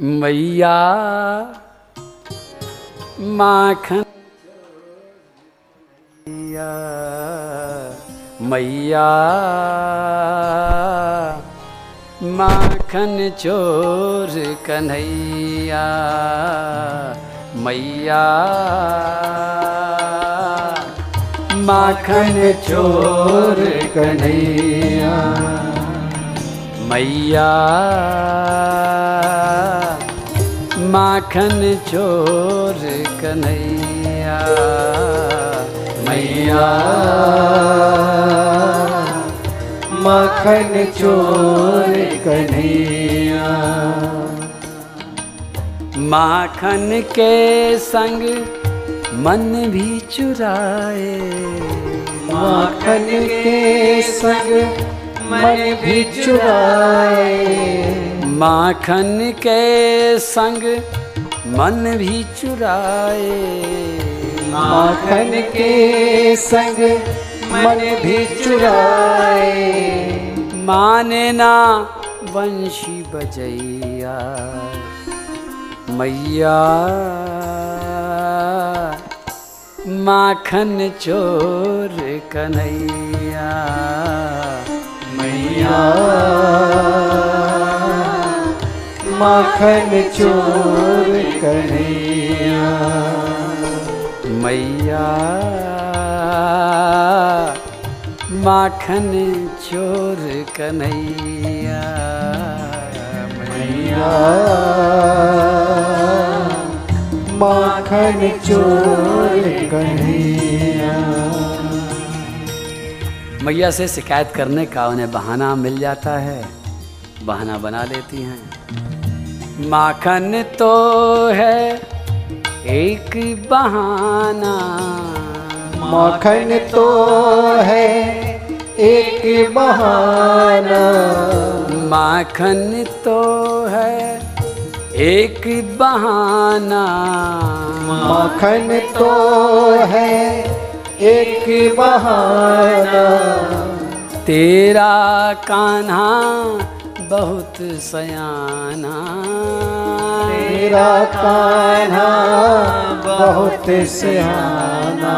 मैया माखन। मैया मैया माखन चोर कन्हैया। मैया माखन चोर कन्हैया। मैया माखन चोर कन्हैया, मैया। मखन चोर कन्हैया। माखन के संग मन भी चुराए। माखन के संग मन भी चुराए माखन के संग मन भी चुराए माखन के संग मन भी चुराए माने ना वंशी बजैया। मैया माखन चोर कन्हैया। मैया माखन चोर कन्हैया। मैया। माखन चोर कन्हैया। मैया। माखन चोर कन्हैया। मैया से शिकायत करने का उन्हें बहाना मिल जाता है। बहाना बना लेती हैं। माखन तो है एक बहाना। माखन तो है एक बहाना। माखन तो है एक बहाना। माखन तो है एक बहाना। तेरा कान्हा बहुत सयाना। तेरा कान्हा बहुत सियाना।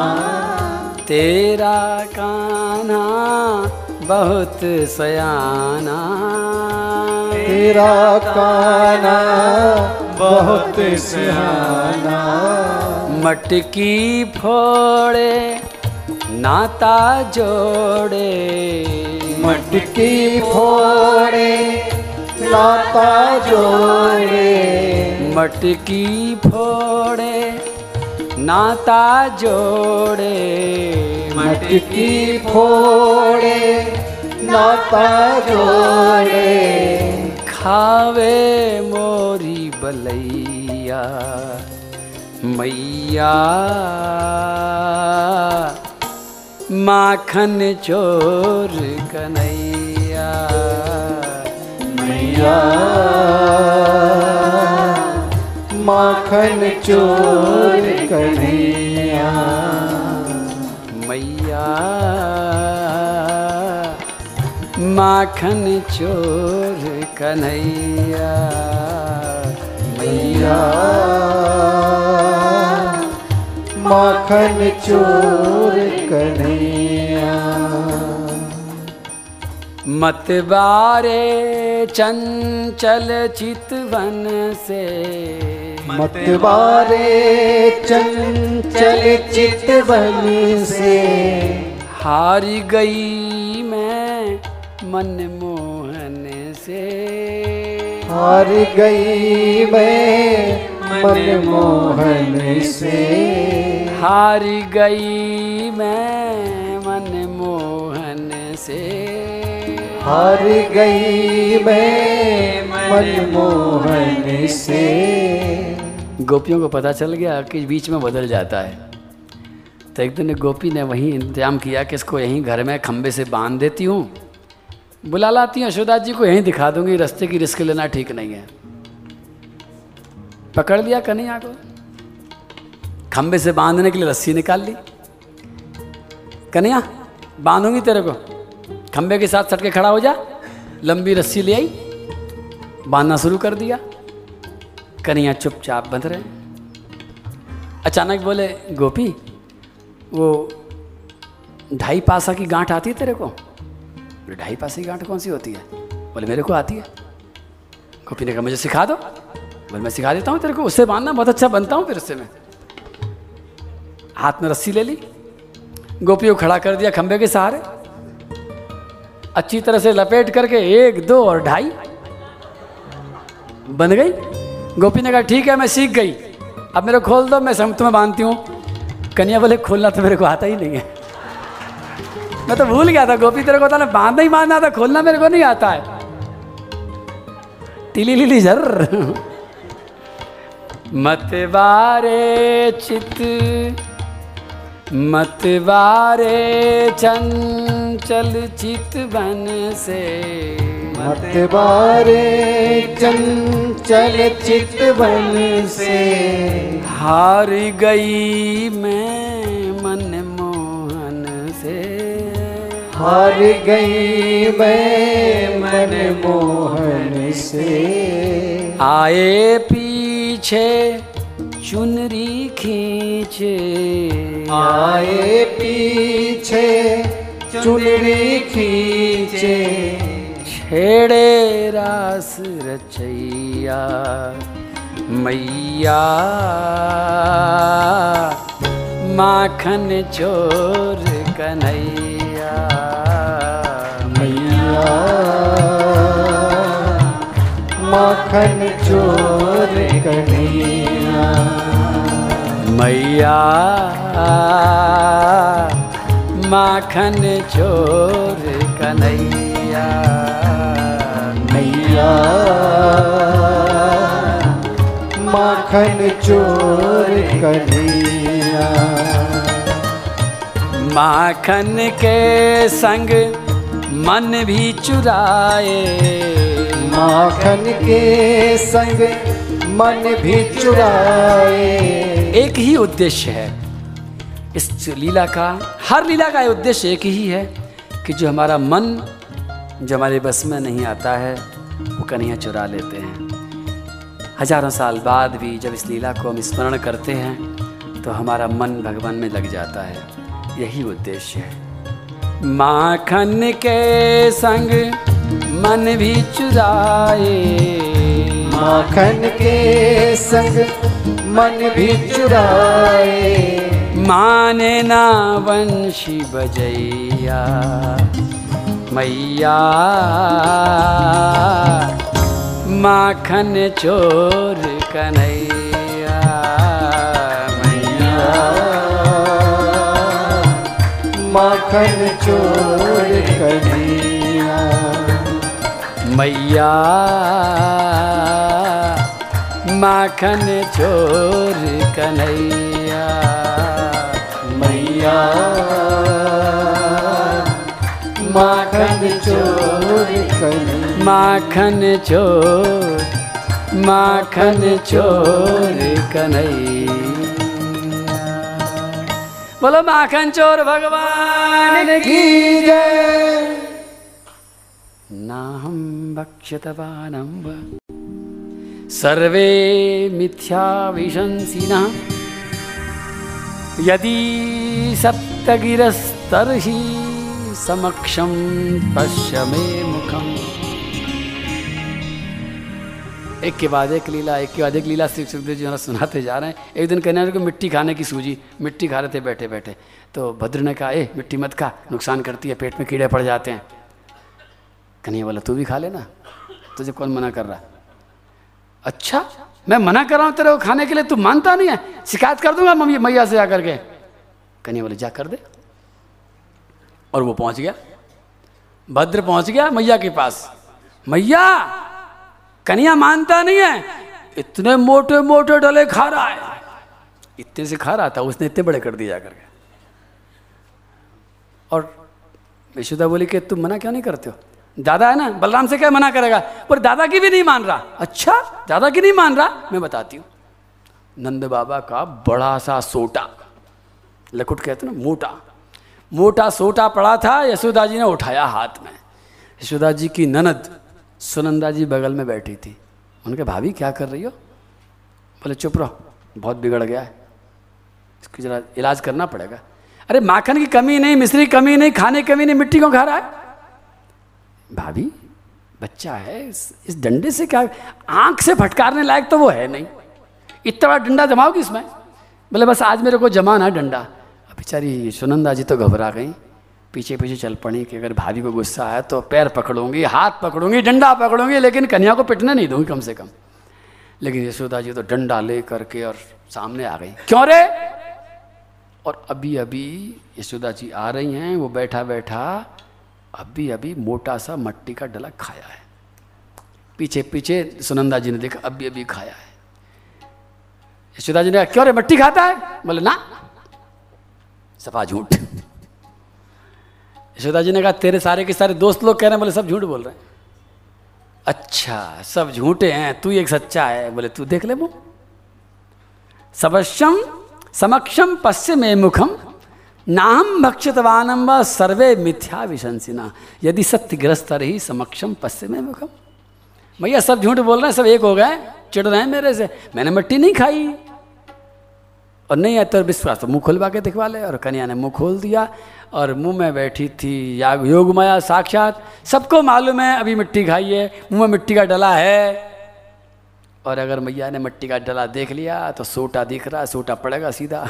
तेरा कान्हा बहुत सयाना। तेरा कान्हा बहुत सियाना। मटकी फोड़े नाता जोड़े। मटकी फोड़े नाता जोड़े। मटकी फोड़े नाता जोड़े। मटकी फोड़े नाता जोड़े। खावे मोरी बलैया। मैया। माखन चोर कन्हैया। मैया। माखन चोर कन्हैया। मैया। माखन चोर कन्हैया। मैया। माखन चोर कन्हैया। मतबारे चंचल चितवन से। मतवारे चंचल चितवन से। हार गई मैं मन से हार गई मैं मनमोहन से। हार गई मैं मनमोहन से। हार गई मैं मनमोहन से। गोपियों को पता चल गया कि बीच में बदल जाता है। तो एक दिन गोपी ने वहीं इंतज़ाम किया कि इसको यहीं घर में खंबे से बाँध देती हूँ। बुला लाती हूँ यशोदा जी को यहीं दिखा दूँगी, रास्ते की रिस्क लेना ठीक नहीं है। पकड़ लिया कन्हैया को। खंबे से बांधने के लिए रस्सी निकाल ली। कन्हैया, बांधूँगी तेरे को। खंबे के साथ सट के खड़ा हो जा। लंबी रस्सी ले आई। बांधना शुरू कर दिया। कन्हैया चुपचाप बंध रहे। अचानक बोले, गोपी, वो ढाई पासा की गांठ आती तेरे को? बोले ढाई पासा की गांठ कौन सी होती है? बोले, मेरे को आती है। गोपी ने कहा मुझे सिखा दो। बोले, मैं सिखा देता हूँ तेरे को। उससे बांधना बहुत अच्छा बनता हूँ फिर उससे मैं। हाथ में रस्सी ले ली। गोपी को खड़ा कर दिया खंबे के सहारे। अच्छी तरह से लपेट करके एक, दो और ढाई। बन गई। गोपी ने कहा, ठीक है, मैं सीख गई। अब मेरे खोल दो, मैं सम तुम्हें बांधती हूँ। कन्या बोले, खोलना तो मेरे को आता ही नहीं है। मैं तो भूल गया था गोपी तेरे को था ना बांधना ही बांधना था खोलना मेरे को नहीं आता है। टिली लिली झर मतवारे चित मत मतवारे चंचल चित बन से। मत बारे चंचल चित बन से। हार गई मैं हार गई मैं मन मोहन से। आए पीछे चुनरी खींचे। आए पीछे चुनरी खींचे। छेड़े रास रचैया मैया। माखन चोर कन्हैया। माखन चोर कन्हैया। मैया माखन चोर कन्हैया। मैया माखन चोर कन्हैया। माखन के संग मन भी चुराए। माखन के संग मन भी चुराए। एक ही उद्देश्य है। इस लीला का हर लीला का उद्देश्य एक ही है कि जो हमारा मन जो हमारे बस में नहीं आता है वो कन्हैया चुरा लेते हैं। हज़ारों साल बाद भी जब इस लीला को हम स्मरण करते हैं तो हमारा मन भगवान में लग जाता है। यही उद्देश्य है। माखन के संग मन भी चुराए। माखन के संग मन भी चुराए। माने ना वंशी बजैया मैया। माखन चोर कन्हैया। माखन चोर कन्हैया। मैया, माखन चोर कन्हैया। मैया, माखन चोर कन्हैया। माखन चोर माखन चोर कन्हैया। बोलो माखन चोर भगवान की जय। नाहं भक्षतवानं वा सर्वे मिथ्या विशंसिनः। यदि सप्तगिरस्तर्हि समक्षं पश्य मे मुखम्। एक के बाद एक लीला, एक के बाद एक लीला श्री सुखदेव जी महाराज सुनाते जा रहे हैं। एक दिन कन्या को मिट्टी खाने की सूझी मिट्टी खा रहे थे बैठे बैठे। तो भद्र ने कहा, ए, मिट्टी मत खा, नुकसान करती है, पेट में कीड़े पड़ जाते हैं। कन्हैया बोला, तू भी खा लेना, तुझे कौन मना कर रहा? अच्छा मैं मना कर रहा हूँ तेरे को खाने के लिए, तू मानता नहीं है? शिकायत कर दूँगा मम्मी, मैया से जाकर के। कन्हैया बोले, जा कर दे। और वो पहुँच गया। भद्र पहुँच गया मैया के पास। मैया कन्हैया मानता नहीं है, इतने मोटे मोटे डले खा रहा है। इतने से खा रहा था, उसने इतने बड़े कर दिए जाकर के और यशोदा बोली कि तुम मना क्यों नहीं करते हो? दादा है ना, बलराम से क्या मना करेगा? पर दादा की भी नहीं मान रहा। अच्छा दादा की नहीं मान रहा, मैं बताती हूँ। नंद बाबा का बड़ा सा सोटा लकुट कहते ना, मोटा। मोटा सोटा पड़ा था, यशोदा जी ने उठाया हाथ में। यशोदा जी की ननद सुनंदा जी बगल में बैठी थी। उनके भाभी क्या कर रही हो? बोले चुप रहो बहुत बिगड़ गया है। इसको जरा इलाज करना पड़ेगा। अरे माखन की कमी नहीं मिश्री कमी नहीं खाने कमी नहीं मिट्टी को खा रहा है? भाभी बच्चा है इस, इस डंडे से क्या आँख से फटकारने लायक तो वो है नहीं। इतना बड़ा डंडा जमाओगी इसमें? बोले बस आज मेरे को जमाना डंडा। बेचारी सुनंदा जी तो घबरा गई। पीछे पीछे चल पड़ी कि अगर भाभी को गुस्सा आया तो पैर पकड़ूँगी, हाथ पकड़ूँगी, डंडा पकड़ूँगी, लेकिन कन्या को पिटने नहीं दूँगी कम से कम। लेकिन यशोदा जी तो डंडा ले करके और सामने आ गई। क्यों रे? और अभी अभी यशोदा जी आ रही हैं, वो बैठा बैठा अभी अभी मोटा सा मट्टी का डला खाया है। पीछे पीछे सुनंदा जी ने देखा अभी अभी खाया है। यशोदा जी ने कहा, क्यों रे, मट्टी खाता है? बोले, ना, सफ़ा झूठ। यशोदा जी ने कहा, तेरे सारे के सारे दोस्त लोग कह रहे हैं, बोले, सब झूठ बोल रहे हैं. अच्छा सब झूठे हैं, तू एक सच्चा है। बोले, तू देख ले मुँह। सबश्यम समक्षम पश्चिमे मुखम नाम भक्षितवानम व सर्वे मिथ्या विशंसिना। यदि सत्यग्रस्त रही समक्षम पश्चिमे मुखम भैया सब झूठ बोल रहे हैं, सब एक हो गए चिड़ रहे हैं मेरे से। मैंने मिट्टी नहीं खाई। और नहीं है तो विश्वास तो मुँह खुलवा के दिखवा ले। और कन्या ने मुँह खोल दिया और मुँह में बैठी थी याग योग माया साक्षात। सबको मालूम है अभी मिट्टी खाई है, मुँह में मिट्टी का डला है। और अगर मैया ने मिट्टी का डला देख लिया तो सोटा दिख रहा, सोटा पड़ेगा सीधा।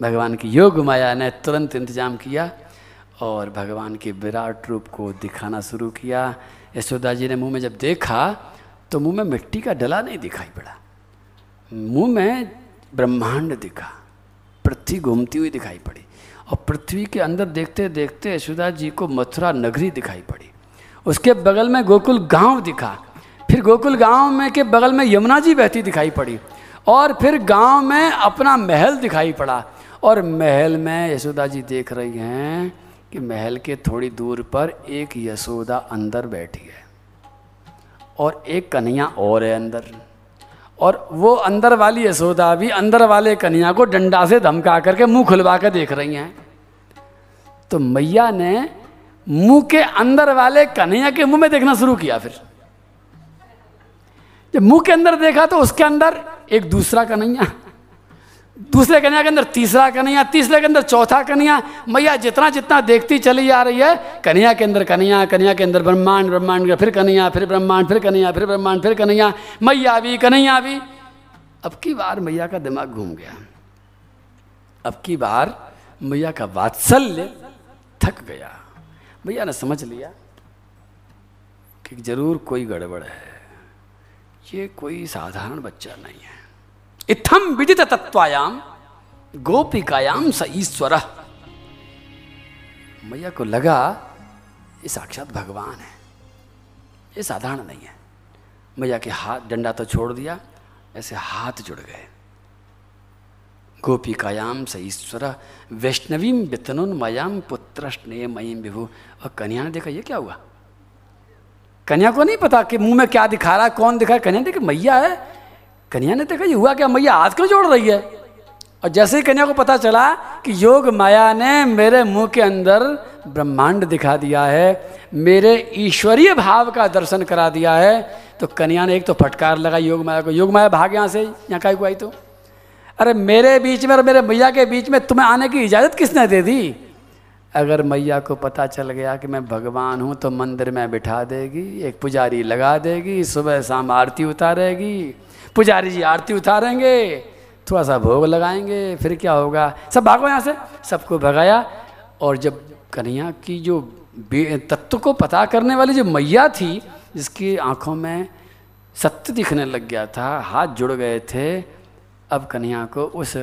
भगवान की योग माया ने तुरंत इंतज़ाम किया और भगवान के विराट रूप को दिखाना शुरू किया। यशोदा जी ने मुँह में जब देखा तो मुँह में मिट्टी का डला नहीं दिखाई पड़ा। मुँह में ब्रह्मांड दिखा, पृथ्वी घूमती हुई दिखाई पड़ी। और पृथ्वी के अंदर देखते देखते यशोदा जी को मथुरा नगरी दिखाई पड़ी। उसके बगल में गोकुल गाँव दिखा, फिर गोकुल गाँव में के बगल में यमुना जी बहती दिखाई पड़ी, और फिर गाँव में अपना महल दिखाई पड़ा। और महल में यशोदा जी देख रही हैं कि महल के थोड़ी दूर पर एक यशोदा अंदर बैठी है, और एक कन्हैया और है अंदर। और वो अंदर वाली यशोदा भी अंदर वाले कन्या को डंडा से धमका करके मुँह खुलवा कर देख रही हैं। तो मैया ने मुँह के अंदर वाले कन्हैया के मुँह में देखना शुरू किया फिर। जब मुँह के अंदर देखा तो उसके अंदर एक दूसरा कन्हैया। दूसरे कन्या के अंदर तीसरा कन्हैया तीसरे के अंदर चौथा कन्हैया मैया जितना जितना देखती चली जा रही है, कन्या के अंदर कन्या कन्या के अंदर ब्रह्मांड ब्रह्मांड फिर कन्हैया फिर ब्रह्मांड, फिर कन्हैया फिर ब्रह्मांड, फिर कन्हैया मैया भी कन्हैया भी। अब की बार मैया का दिमाग घूम गया। अब की बार मैया का वात्सल्य थक गया। मैया ने समझ लिया कि ज़रूर कोई गड़बड़ है। ये कोई साधारण बच्चा नहीं है। इत्थम विदित तत्वायाम गोपिकायाम स ईश्वर। मैया को लगा, ये साक्षात भगवान है। ये साधारण नहीं है। मैया के हाथ, डंडा तो छोड़ दिया, ऐसे हाथ जुड़ गए। गोपिकायाम स ईश्वर वैष्णवीम वितनुन्मयाम पुत्र स्नेह मयीम विभु। और कन्या ने देखा, ये क्या हुआ? कन्या को नहीं पता कि मुँह में क्या दिखा रहा कौन दिखा कन्या देखा, मैया है। कन्या ने देखा ये हुआ क्या मैया हाथ क्यों जोड़ रही है? और जैसे ही कन्या को पता चला कि योग माया ने मेरे मुँह के अंदर ब्रह्मांड दिखा दिया है, मेरे ईश्वरीय भाव का दर्शन करा दिया है तो कन्या ने एक तो फटकार लगा योग माया को। योग माया, भाग यहाँ से, यहाँ का आई तो? अरे मेरे बीच में और मेरे मैया के बीच में तुम्हें आने की इजाज़त किसने दे दी? अगर मैया को पता चल गया कि मैं भगवान हूँ तो मंदिर में बिठा देगी, एक पुजारी लगा देगी, सुबह शाम आरती उतारेगी पुजारी जी आरती उतारेंगे थोड़ा सा भोग लगाएँगे, फिर क्या होगा? सब भागो यहाँ से? सबको भगाया, और जब कन्हैया की जो तत्व को पता करने वाली जो मैया थी, जिसकी आँखों में सत्य दिखने लग गया था, हाथ जुड़ गए थे, अब कन्हैया को उस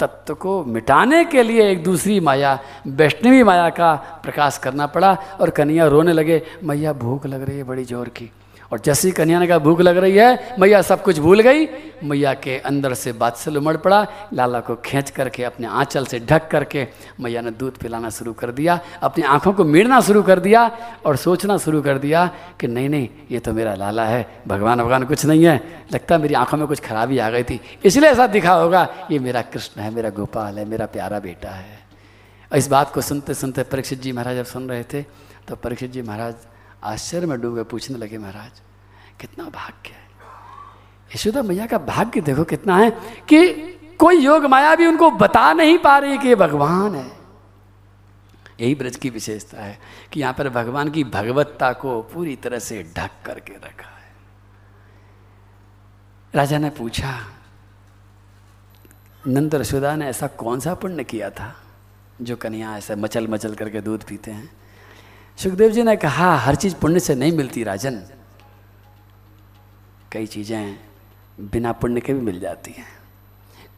तत्व को मिटाने के लिए एक दूसरी माया, वैष्णवी माया का प्रकाश करना पड़ा, और कन्हैया रोने लगे, मैया, भूख लग रही है बड़ी ज़ोर की। और जैसी कन्या ने कहा, भूख लग रही है, मैया सब कुछ भूल गई? मैया के अंदर से बादशाह उमड़ पड़ा, लाला को खींच करके, अपने आंचल से ढक करके मैया ने दूध पिलाना शुरू कर दिया, अपनी आँखों को मीड़ना शुरू कर दिया और सोचना शुरू कर दिया कि नहीं नहीं, ये तो मेरा लाला है, भगवान भगवान कुछ नहीं है। लगता मेरी आँखों में कुछ खराबी आ गई थी, इसलिए ऐसा दिखा होगा, ये मेरा कृष्ण है, मेरा गोपाल है, मेरा प्यारा बेटा है। इस बात को सुनते सुनते परीक्षित जी महाराज जब सुन रहे थे तो परीक्षित जी महाराज आश्चर्य में डूब पूछने लगे, महाराज, कितना भाग्य है। यशोदा मैया का भाग्य देखो कितना है कि कोई योग माया भी उनको बता नहीं पा रही कि ये भगवान है। यही ब्रज की विशेषता है कि यहाँ पर भगवान की भगवत्ता को पूरी तरह से ढक करके रखा है। राजा ने पूछा, नंद यशोदा ने ऐसा कौन सा पुण्य किया था जो कन्या ऐसा मचल मचल करके दूध पीते हैं? सुखदेव जी ने कहा, हर चीज़ पुण्य से नहीं मिलती राजन। कई चीज़ें बिना पुण्य के भी मिल जाती हैं।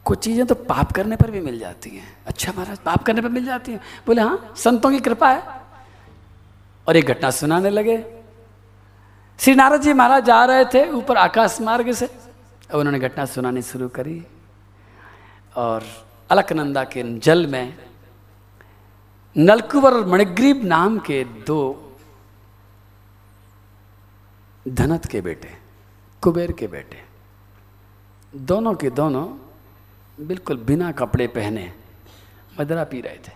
कुछ चीज़ें तो पाप करने पर भी मिल जाती हैं। अच्छा महाराज, पाप करने पर मिल जाती हैं। बोले हाँ संतों की कृपा है। और एक घटना सुनाने लगे। श्री नारद जी महाराज जा रहे थे ऊपर आकाश मार्ग से। और उन्होंने घटना सुनानी शुरू करी। और अलकनंदा के जल में नलकुवर और मणिग्रीब नाम के दो धनत के बेटे, कुबेर के बेटे, दोनों के दोनों बिल्कुल बिना कपड़े पहने मदरा पी रहे थे।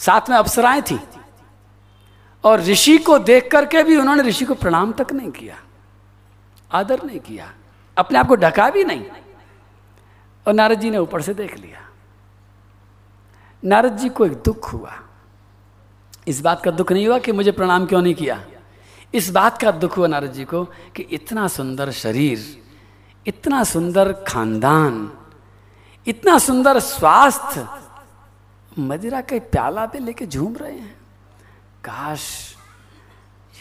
साथ में अप्सराएँ थी और ऋषि को देख करके भी उन्होंने ऋषि को प्रणाम तक नहीं किया, आदर नहीं किया, अपने आप को ढका भी नहीं और नारद जी ने ऊपर से देख लिया। नारद जी को एक दुख हुआ। इस बात का दुख नहीं हुआ कि मुझे प्रणाम क्यों नहीं किया। इस बात का दुख हुआ नारद जी को कि इतना सुंदर शरीर, इतना सुंदर खानदान, इतना सुंदर स्वास्थ्य, मदिरा के प्याला पे लेके झूम रहे हैं। काश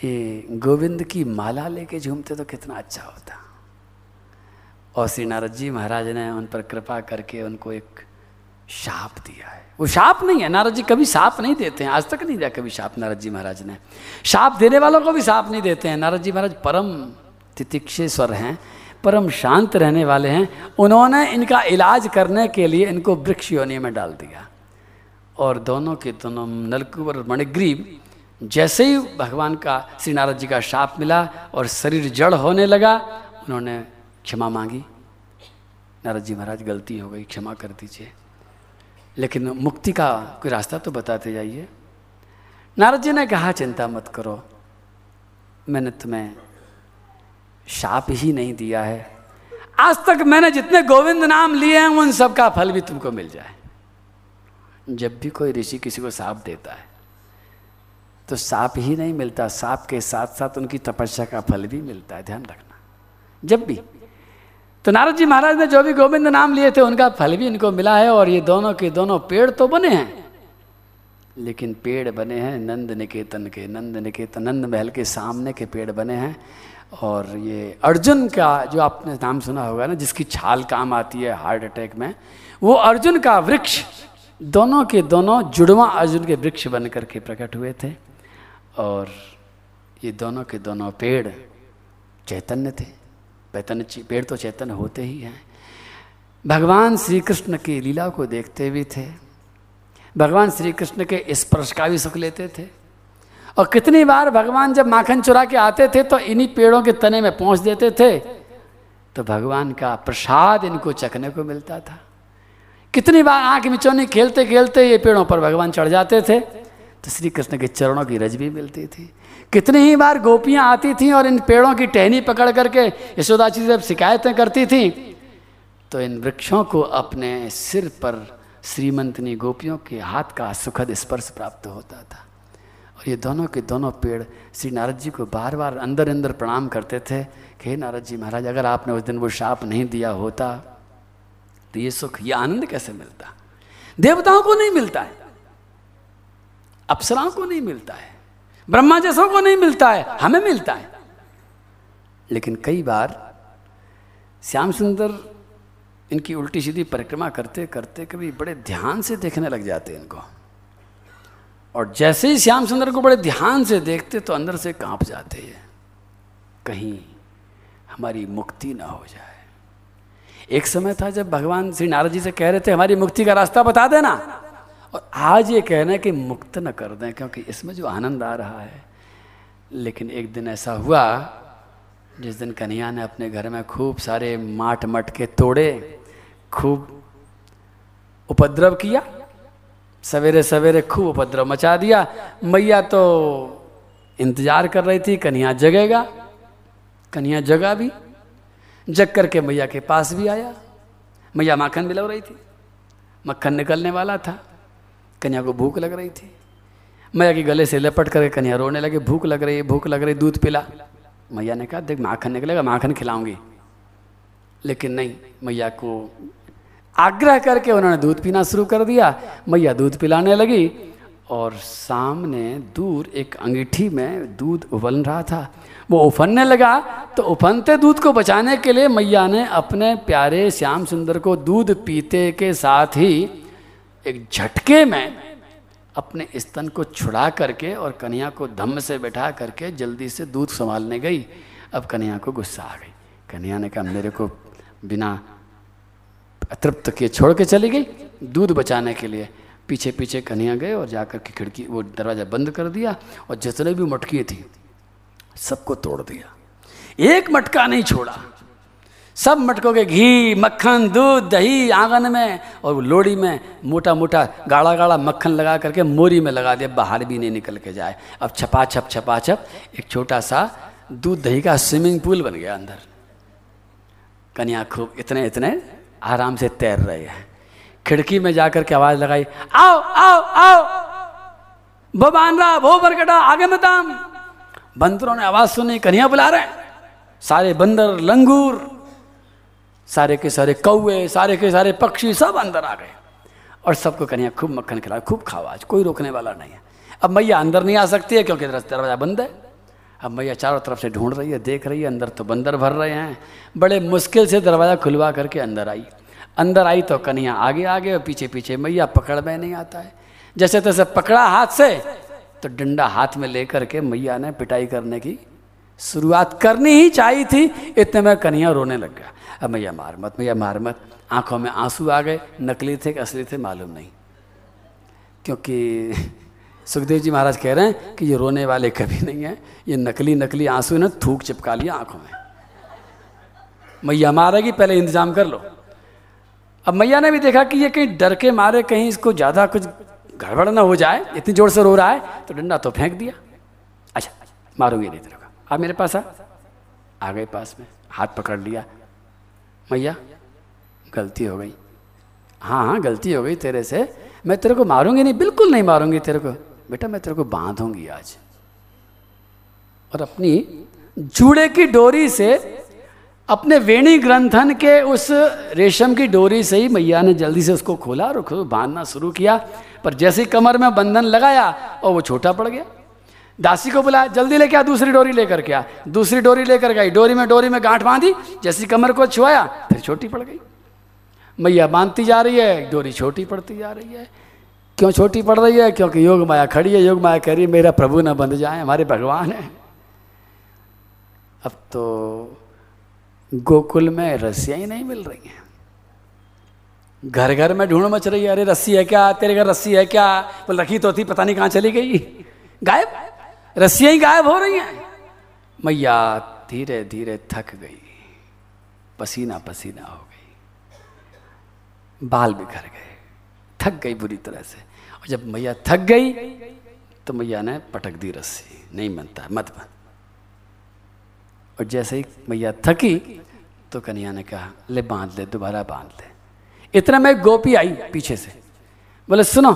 ये गोविंद की माला लेके झूमते तो कितना अच्छा होता। और श्री नारद जी महाराज ने उन पर कृपा करके उनको एक शाप दिया है। वो शाप नहीं है नारद जी कभी शाप नहीं देते हैं। आज तक नहीं दिया कभी शाप नारद जी महाराज ने। शाप देने वालों को भी शाप नहीं देते हैं। नारद जी महाराज परम तितिक्षेश्वर हैं, परम शांत रहने वाले हैं। उन्होंने इनका इलाज करने के लिए इनको वृक्ष योनि में डाल दिया। और दोनों के दोनों नलकुवर और जैसे ही भगवान का, श्री नारद जी का शाप मिला और शरीर जड़ होने लगा, उन्होंने क्षमा मांगी। नारद जी महाराज गलती हो गई, क्षमा कर दीजिए। लेकिन मुक्ति का कोई रास्ता तो बताते जाइए। नारद जी ने कहा, चिंता मत करो, मैंने तुम्हें शाप ही नहीं दिया है। आज तक मैंने जितने गोविंद नाम लिए हैं, उन सब का फल भी तुमको मिल जाए। जब भी कोई ऋषि किसी को साप देता है तो साप ही नहीं मिलता, साप के साथ साथ उनकी तपस्या का फल भी मिलता है, ध्यान रखना। जब भी। तो नारद जी महाराज ने जो भी गोविंद नाम लिए थे, उनका फल भी इनको मिला है और ये दोनों के दोनों पेड़ तो बने हैं। लेकिन पेड़ बने हैं, नंद निकेतन के, नंद निकेतन, नंद महल के सामने के पेड़ बने हैं। और ये अर्जुन का जो आपने नाम सुना होगा ना, जिसकी छाल काम आती है हार्ट अटैक में, वो अर्जुन का वृक्ष, दोनों के दोनों जुड़वा अर्जुन के वृक्ष बन करके प्रकट हुए थे। और ये दोनों के दोनों पेड़ चैतन्य थे। चैतन्य पेड़ तो चैतन्य होते ही हैं। भगवान श्री कृष्ण की लीला को देखते भी थे। भगवान श्री कृष्ण के स्पर्श का भी सुख लेते थे। और कितनी बार भगवान जब माखन चुरा के आते थे तो इन्हीं पेड़ों के तने में पहुँच देते थे तो भगवान का प्रसाद इनको चखने को मिलता था। कितनी बार आँख मिचौनी खेलते खेलते ये पेड़ों पर भगवान चढ़ जाते थे तो श्री कृष्ण के चरणों की रज भी मिलती थी। कितनी ही बार गोपियाँ आती थीं और इन पेड़ों की टहनी पकड़ करके यशोदा जी जब शिकायतें करती थीं तो इन वृक्षों को अपने सिर पर श्रीमंतनी गोपियों के हाथ का सुखद स्पर्श प्राप्त होता था। और ये दोनों के दोनों पेड़ श्री नारद जी को बार बार अंदर अंदर प्रणाम करते थे कि हे नारद जी महाराज, अगर आपने उस दिन वो शाप नहीं दिया होता तो ये सुख, ये आनंद कैसे मिलता? देवताओं को नहीं मिलता है, अप्सराओं को नहीं मिलता है ब्रह्मा जैसों को नहीं मिलता है, हमें मिलता है। लेकिन कई बार श्याम सुंदर इनकी उल्टी सीधी परिक्रमा करते करते कभी बड़े ध्यान से देखने लग जाते इनको। और जैसे ही श्याम सुंदर को बड़े ध्यान से देखते तो अंदर से काँप जाते हैं। कहीं हमारी मुक्ति ना हो जाए। एक समय था जब भगवान श्री नारद जी से कह रहे थे, हमारी मुक्ति का रास्ता बता देना। और आज ये कहना कि मुक्त न कर दें, क्योंकि इसमें जो आनंद आ रहा है। लेकिन एक दिन ऐसा हुआ, जिस दिन कन्हैया ने अपने घर में खूब सारे माट मटके तोड़े, खूब उपद्रव किया। सवेरे सवेरे खूब उपद्रव मचा दिया। मैया तो इंतज़ार कर रही थी, कन्हैया जगेगा। कन्हैया जगा भी। जग करके मैया के पास भी आया। मैया माखन भी लग रही थी। मक्खन निकलने वाला था। कन्या को भूख लग रही थी। मैया के गले से लपट करके कन्या रोने लगे, भूख लग रही है भूख लग रही, दूध पिला। मैया ने कहा, देख, माखन निकलेगा, माखन खिलाऊँगी। लेकिन नहीं, मैया को आग्रह करके उन्होंने दूध पीना शुरू कर दिया। मैया दूध पिलाने लगी और सामने दूर एक अंगीठी में दूध उबल रहा था। वो उफनने लगा तो उफनते दूध को बचाने के लिए मैया ने अपने प्यारे श्याम सुंदर को दूध पीते के साथ ही एक झटके में अपने स्तन को छुड़ा करके और कन्या को धम्म से बैठा करके जल्दी से दूध संभालने गई। अब कन्या को गुस्सा आ गई। कन्या ने कहा, मेरे को बिना अतृप्त किए छोड़ के चली गई दूध बचाने के लिए। पीछे पीछे कन्या गए और जाकर के खिड़की, वो दरवाज़ा बंद कर दिया और जितने भी मटकी थी, सबको तोड़ दिया। एक मटका नहीं छोड़ा। सब मटकों के घी, मक्खन, दूध, दही, आँगन में, और लोड़ी में मोटा मोटा गाढ़ा गाढ़ा मक्खन लगा करके मोरी में लगा दिया बाहर भी नहीं निकल के जाए। अब छपा छप छपा छप एक छोटा सा दूध, दही का स्विमिंग पूल बन गया अंदर। कन्या खूब इतने इतने आराम से तैर रहे हैं। खिड़की में जाकर के आवाज़ लगाई, आओ आओ आओ! बबानरा भो बरकटा आगे मताम बंदरों ने आवाज़ सुनी, कन्या बुला रहे सारे बंदर, लंगूर सारे के सारे कौए सारे के सारे पक्षी सब अंदर आ गए। और सबको कन्या खूब मक्खन खिला खूब खावा आज, कोई रोकने वाला नहीं है। अब मैया अंदर नहीं आ सकती है क्योंकि दरवाज़ा बंद है। अब मैया चारों तरफ़ से ढूंढ रही है, देख रही है, अंदर तो बंदर भर रहे हैं। बड़े मुश्किल से दरवाज़ा खुलवा करके अंदर आई। अंदर आई तो कन्या आगे आगे और पीछे पीछे मैया पकड़ में नहीं आता है। जैसे तैसे पकड़ा हाथ से तो डंडा हाथ में लेकर के मैया ने पिटाई करने की शुरुआत करनी ही चाहिए थी। इतने में कन्या रोने लग गया। अब मैया मार मत, मैया मार मत। आँखों में आँसू आ गए, नकली थे कि असली थे मालूम नहीं। क्योंकि सुखदेव जी महाराज कह रहे हैं कि ये रोने वाले कभी नहीं हैं। ये नकली नकली आँसू ने थूक चिपका लिया आँखों में। मैया मारेगी, पहले इंतज़ाम कर लो। अब मैया ने भी देखा कि ये कहीं डर के मारे, कहीं इसको ज़्यादा कुछ गड़बड़ ना हो जाए, इतनी ज़ोर से रो रहा है तो डंडा तो फेंक दिया। अच्छा मारूँगी नहीं तेरे आप मेरे पास आ आ गए पास में। हाथ पकड़ लिया। मैया, गलती हो गई। हाँ हाँ गलती हो गई तेरे से। मैं तेरे को मारूँगी नहीं, बिल्कुल नहीं मारूँगी तेरे को। बेटा, मैं तेरे को बांधूँगी आज। और अपनी जूड़े की डोरी से, अपने वेणी ग्रंथन के उस रेशम की डोरी से ही मैया ने जल्दी से उसको खोला और बांधना शुरू किया। पर जैसे कमर में बंधन लगाया और वो छोटा पड़ गया। दासी को बुलाया जल्दी लेके आ, दूसरी डोरी लेकर के आ। दूसरी डोरी लेकर गई, डोरी में डोरी में गांठ बांधी, जैसी कमर को छुआया, फिर छोटी पड़ गई। मैया बांधती जा रही है डोरी छोटी पड़ती जा रही है। क्यों छोटी पड़ रही है? क्योंकि योग माया खड़ी है। योग माया कह रही है, मेरा प्रभु न बंध जाए, हमारे भगवान है। अब तो गोकुल में रस्सियाँ ही नहीं मिल रही हैं। घर घर में ढूंढ मच रही है, अरे रस्सी है क्या? तेरे घर रस्सी है क्या? बोल, रखी तो थी, पता नहीं कहाँ चली गई। गायब? रस्सियाँ ही गायब हो रही हैं। मैया धीरे धीरे थक गई। पसीना पसीना हो गई। बाल बिखर गए। थक गई बुरी तरह से। और जब मैया थक गई तो मैया ने पटक दी रस्सी। नहीं बनता मत बन और जैसे ही मैया थकी तो कन्या ने कहा, ले बाँध ले, दोबारा बाँध ले। इतना में गोपी आई पीछे से। बोले, सुनो,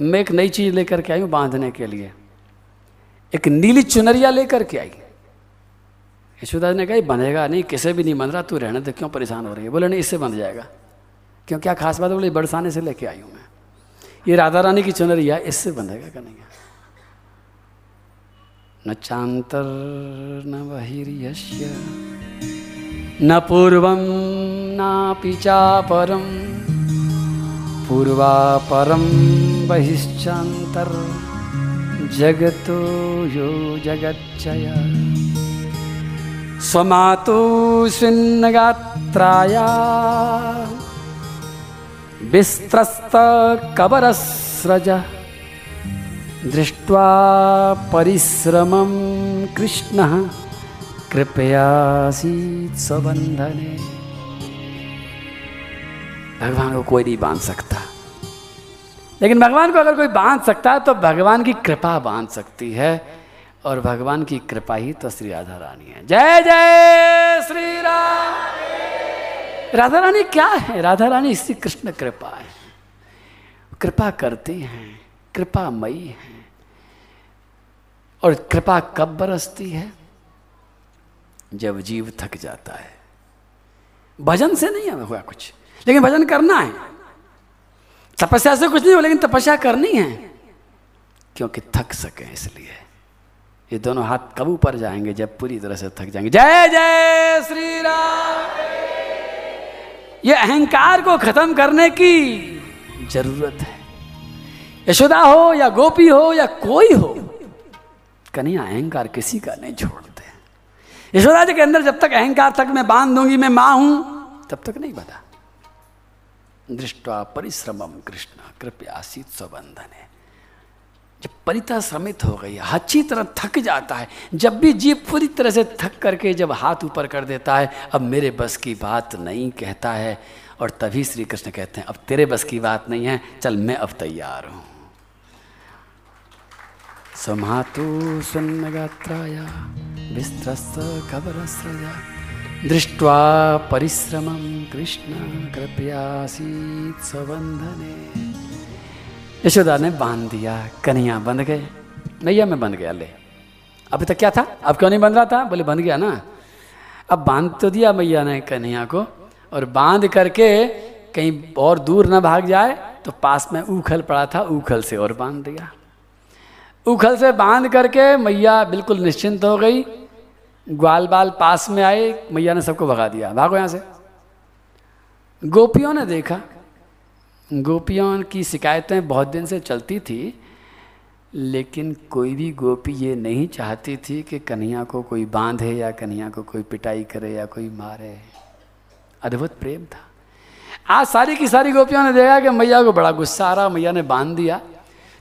मैं एक नई चीज़ लेकर के आई हूँ बांधने के लिए। एक नीली चुनरिया लेकर के आई। यशोदा ने कहा बंधेगा नहीं, किसे भी नहीं बंध रहा, तू रहने तो क्यों परेशान हो रही है? बोले, नहीं, इससे बंध जाएगा। क्यों, क्या खास बात बोले, बरसाने से लेके आई हूँ मैं। ये राधा रानी की चुनरिया, इससे बंधेगा क्या नहीं न चांतर, न बहिर्यश्य न पूर्वं नापि चापरं पूर्वापरं बहिश्चान्तर जगतो यो जगच्चय स्वमातु स्विन्नगात्राया विस्त्रस्तकबरस्रज दृष्ट्वा परिश्रमं कृष्णः। कृपयासीत स्वबंधने भगवान को कोई नहीं बाँध सकता। लेकिन भगवान को अगर कोई बाँध सकता है तो भगवान की कृपा बाँध सकती है। और भगवान की कृपा ही तो श्री राधा रानी है। जय जय श्री राम। राधा रानी क्या है? राधा रानी श्री कृष्ण कृपा है। कृपा करते हैं कृपा मई है। और कृपा कब बरसती है? जब जीव थक जाता है। भजन से नहीं हुआ कुछ, लेकिन भजन करना है। तपस्या से कुछ नहीं हो लेकिन तपस्या करनी है। क्योंकि थक सके इसलिए। ये दोनों हाथ कब ऊपर जाएँगे, जब पूरी तरह से थक जाएँगे। जय जय श्री राम। ये अहंकार को खत्म करने की ज़रूरत है। यशोदा हो या गोपी हो या कोई हो, कन्हैया अहंकार किसी का नहीं छोड़ते। यशोदा जी के अंदर जब तक अहंकार तक मैं बाँध दूँगी, मैं माँ हूँ, तब तक नहीं बता दृष्टवा परिश्रमम कृष्ण, कृपया शीत स्वबंधन है जब परिता श्रमित हो गई अच्छी तरह थक जाता है। जब भी जीव पूरी तरह से थक करके जब हाथ ऊपर कर देता है, अब मेरे बस की बात नहीं कहता है। और तभी श्री कृष्ण कहते हैं, अब तेरे बस की बात नहीं है, चल मैं अब तैयार हूँ। समातु सुन्नगात्राया, विस्त्रस्त कबरस्रजा दृष्ट्वा परिश्रमं कृष्ण कृपयासीत स्वबंधने यशोदा ने बाँध दिया, कन्हैया बंध गए। नैया में बंध गया, ले। अभी तक क्या था? अब क्यों नहीं बंध रहा था? बोले, बंध गया ना। अब बाँध तो दिया मैया ने कन्हैया को, और बाँध करके कहीं और दूर ना भाग जाए तो पास में उखल पड़ा था उखल से और बाँध दिया। उखल से बाँध करके मैया बिल्कुल निश्चिंत हो गई ग्वाल बाल पास में आए, मैया ने सबको भगा दिया। भागो यहाँ से। गोपियों ने देखा। गोपियों की शिकायतें बहुत दिन से चलती थी, लेकिन कोई भी गोपी ये नहीं चाहती थी कि कन्हैया को कोई बांधे या कन्हैया को कोई पिटाई करे या कोई मारे। अद्भुत प्रेम था। आज सारी की सारी गोपियों ने देखा कि मैया को बड़ा गुस्सा आ रहा, मैया ने बाँध दिया।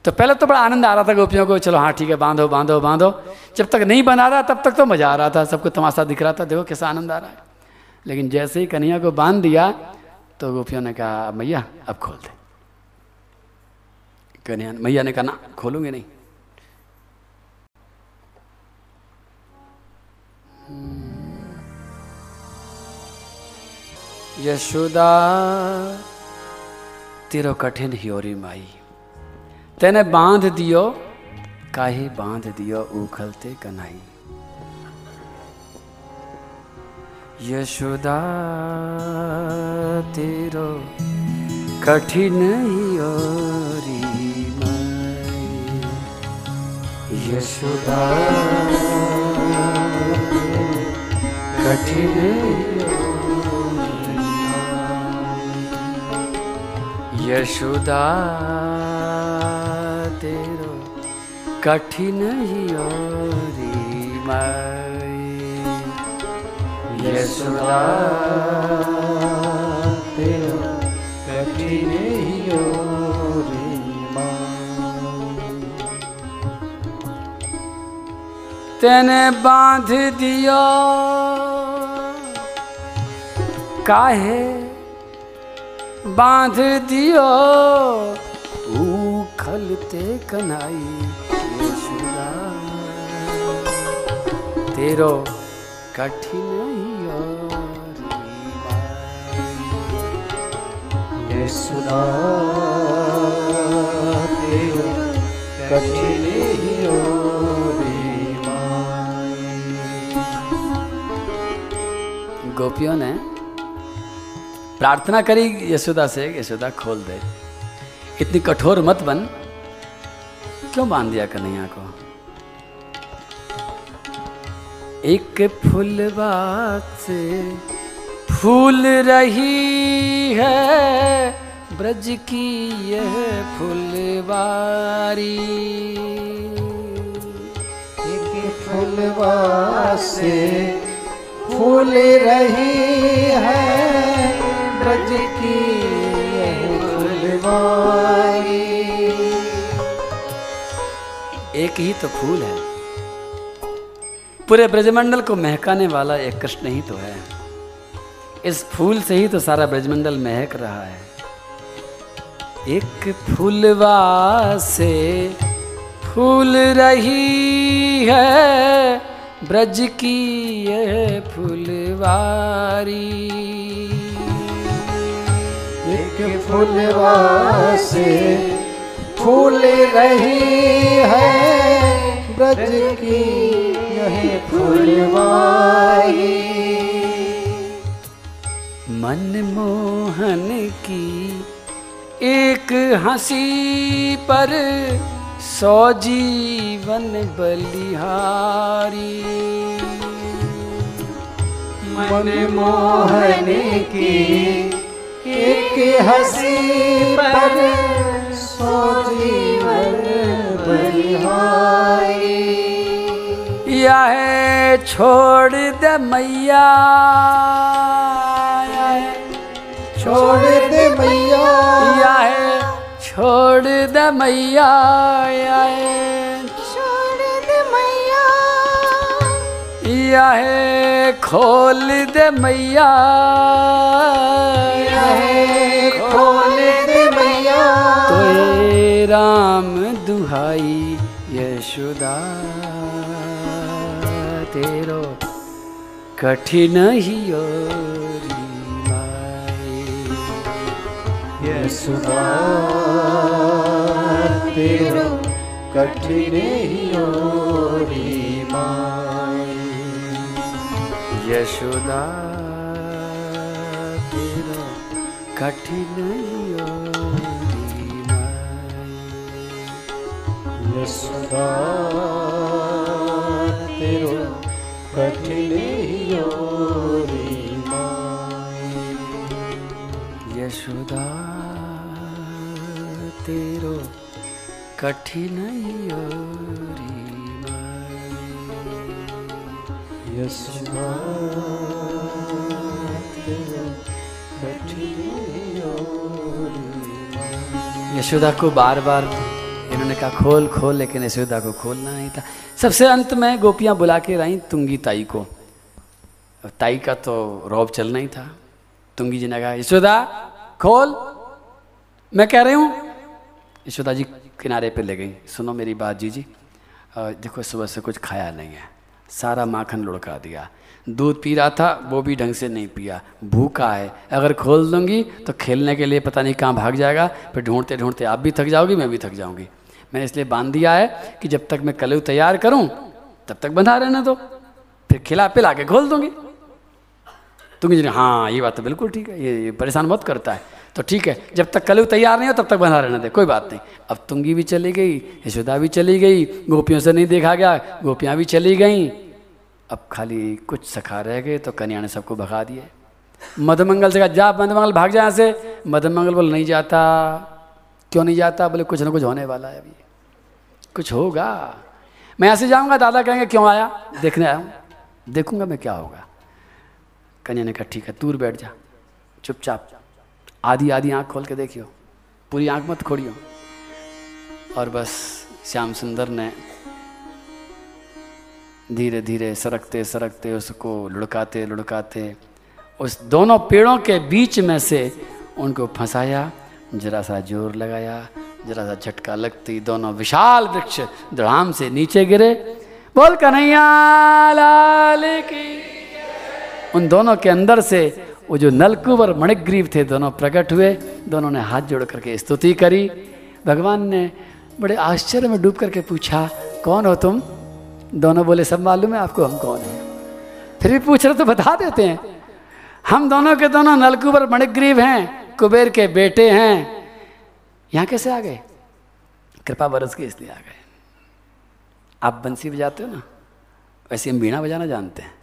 तो पहले तो बड़ा आनंद आ रहा था गोपियों को, चलो हाँ ठीक है, बांधो बांधो बांधो। जब तक नहीं बना रहा, तब तक तो मज़ा आ रहा था, सबको तमाशा दिख रहा था, देखो कैसा आनंद आ रहा है। लेकिन जैसे ही कन्हैया को बाँध दिया तो गोपियों ने कहा मैया, अब खोल दे। कन्हैया मैया ने कहा, ना, खोलूँगे नहीं। यशोदा, तेरो कठिन हियोरी माई। तेने बाँध दियो काहे बाँध दियो उखलते कन्हई यशोदा तेरो कठिन यशोदा कठिन यशोदा। कठिन यशोदा तेरो कठिन तेने बाँध दियो काहे? बाँध दियो उखलते कनाई तेरो कठिन गोपियों ने प्रार्थना करी यशोदा से, यशोदा खोल दे। इतनी कठोर मत बन। क्यों बाँध दिया कन्हैया को? एक फूलबात से फूल रही है ब्रज की यह फुलवारी। एक फूलवा से फूल रही है ब्रज की यह फुलवारी। एक ही तो फूल है। पूरे ब्रजमंडल को महकाने वाला एक कृष्ण ही तो है। इस फूल से ही तो सारा ब्रजमंडल महक रहा है। एक फूलवा से फूल रही है, ब्रज की यह फुलवारी। एक फुलवा से फूल रही है, ब्रज की फुलवाई मनमोहन की एक हँसी पर सौ जीवन बलिहारी। मनमोहन की एक हँसी पर सौ जीवन बलिहारी। यह छोड़ दे मैया। छोड़ दे मैया। यह छोड़ दे मैया। छोड़ दे मैया। यह खोल दे मैया। खोल दे मैया। तो राम दुहाई यशोदा। तेरो कठिन ही तेरो कठिन माई यशोदा तेरो कठिन ही यशोदा कठिन यशोदा तेरो कठिन यशोदा यशोदा को बार बार इन्होंने कहा, खोल खोल, लेकिन यशोदा को खोलना नहीं था। सबसे अंत में गोपियाँ बुला के रही तुंगी ताई को। ताई का तो रौब चलना ही था। तुंगी जी ने कहा, यशोदा, खोल। मैं कह रही हूँ, यशोदा जी किनारे पे ले गई। सुनो मेरी बात जी जी देखो, सुबह से कुछ खाया नहीं है। सारा माखन लुढ़का दिया। दूध पी रहा था, वो भी ढंग से नहीं पिया। भूखा है अगर खोल दूँगी तो खेलने के लिए पता नहीं कहाँ भाग जाएगा। फिर ढूंढते ढूंढते आप भी थक जाओगी, मैं भी थक जाऊँगी। मैंने इसलिए बाँध दिया है कि जब तक मैं कलऊ तैयार करूँ तब तक बंधा रहने दो फिर खिला पिला के खोल दूँगी। तुम जी हाँ ये बात तो बिल्कुल ठीक है ये, परेशान बहुत करता है। तो ठीक है जब तक कलू तैयार नहीं हो तब तक बना रहने दे कोई बात नहीं। अब तुंगी भी चली गई यशोदा भी चली गई गोपियों से नहीं देखा गया गोपियाँ भी चली गईं। अब खाली कुछ सखा रह गए तो कन्या ने सबको भगा दिए मधुमंगल से कहा जा मधुमंगल भाग जा यहाँ से। मधुमंगल बोले नहीं जाता। क्यों नहीं जाता? बोले कुछ ना कुछ होने वाला है अभी। कुछ होगा। मैं ऐसे जाऊँगा, दादा कहेंगे, क्यों आया? देखने आया हूँ। देखूँगा मैं क्या होगा। कन्या ने कहा, ठीक है, दूर बैठ जा। चुपचाप। आधी आधी आँख खोल के देखियो। पूरी आँख मत खोड़ियो और बस श्याम सुंदर ने धीरे धीरे सरकते सरकते उसको लुढ़काते लुढ़काते उस दोनों पेड़ों के बीच में से उनको फंसाया, जरा सा ज़ोर लगाया जरा सा झटका लगती, दोनों विशाल वृक्ष धड़ाम से नीचे गिरे। बोल, कन्हैया, लाल की उन दोनों के अंदर से वो जो नलकुवर मणिग्रीव थे दोनों प्रकट हुए। दोनों ने हाथ जोड़ करके स्तुति करी। भगवान ने बड़े आश्चर्य में डूब करके पूछा, कौन हो तुम? दोनों बोले, सब मालूम है आपको, हम कौन हैं? फिर भी पूछ रहे तो बता देते हैं। हम दोनों के दोनों नलकुबर मणिग्रीव हैं, कुबेर के बेटे हैं। यहाँ कैसे आ गए? कृपा बरस के इसलिए आ गए। आप बंसी बजाते हो ना, वैसे हम बीणा बजाना जानते हैं।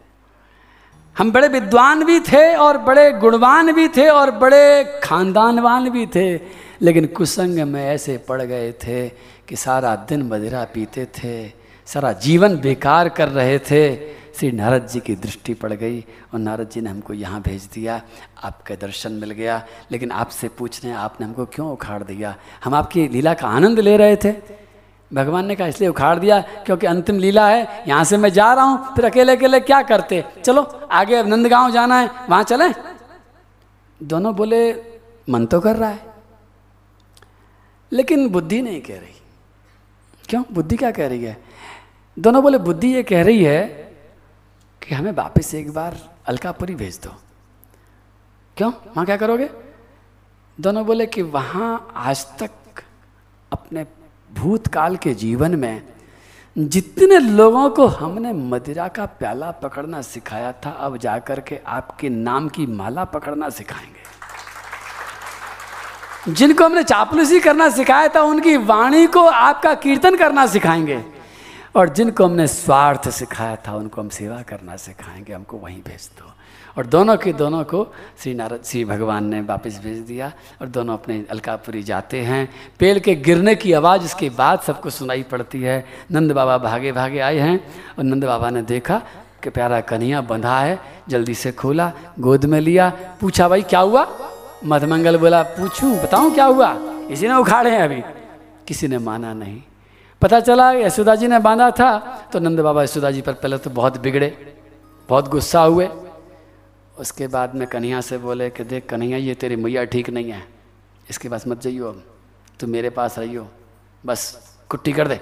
हम बड़े विद्वान भी थे और बड़े गुणवान भी थे और बड़े खानदानवान भी थे, लेकिन कुसंग में ऐसे पड़ गए थे कि सारा दिन मदिरा पीते थे, सारा जीवन बेकार कर रहे थे। श्री नारद जी की दृष्टि पड़ गई और नारद जी ने हमको यहाँ भेज दिया, आपका दर्शन मिल गया। लेकिन आपसे पूछने, आपने हमको क्यों उखाड़ दिया? हम आपकी लीला का आनंद ले रहे थे। भगवान ने कहा, इसलिए उखाड़ दिया, क्योंकि अंतिम लीला है। यहाँ से मैं जा रहा हूँ, फिर अकेले अकेले क्या करते? चलो, आगे अब नंदगांव जाना है, वहाँ चलें। दोनों बोले, मन तो कर रहा है, लेकिन बुद्धि नहीं कह रही। क्यों? बुद्धि क्या कह रही है? दोनों बोले, बुद्धि ये कह रही है कि हमें वापस एक बार अलकापुरी भेज दो। क्यों? वहाँ क्या करोगे? दोनों बोले कि वहाँ आज तक अपने भूतकाल के जीवन में जितने लोगों को हमने मदिरा का प्याला पकड़ना सिखाया था, अब जाकर के आपके नाम की माला पकड़ना सिखाएँगे। जिनको हमने चापलूसी करना सिखाया था, उनकी वाणी को आपका कीर्तन करना सिखाएँगे। और जिनको हमने स्वार्थ सिखाया था, उनको हम सेवा करना सिखाएँगे, हमको वहीं भेज दो। और दोनों के दोनों को श्री नारद, श्री भगवान ने वापस भेज दिया और दोनों अपने अलकापुरी जाते हैं। पेड़ के गिरने की आवाज़ उसके बाद सबको सुनाई पड़ती है। नंद बाबा भागे भागे आए हैं और नंद बाबा ने देखा कि प्यारा कन्हैया बंधा है, जल्दी से खोला, गोद में लिया। पूछा, भाई, क्या हुआ? मधमंगल बोला, पूछूँ, बताऊँ क्या हुआ? इसी ने उखाड़े हैं अभी। किसी ने माना नहीं। पता चला यशोदा जी ने बांधा था तो नंद बाबा यशोदा जी पर पहले तो बहुत बिगड़े, बहुत गुस्सा हुए। उसके बाद में कन्हैया से बोले कि देख कन्हैया, ये तेरी मैया ठीक नहीं है। इसके पास मत जाइयो अब, तू मेरे पास रहियो। बस, कुट्टी कर दे।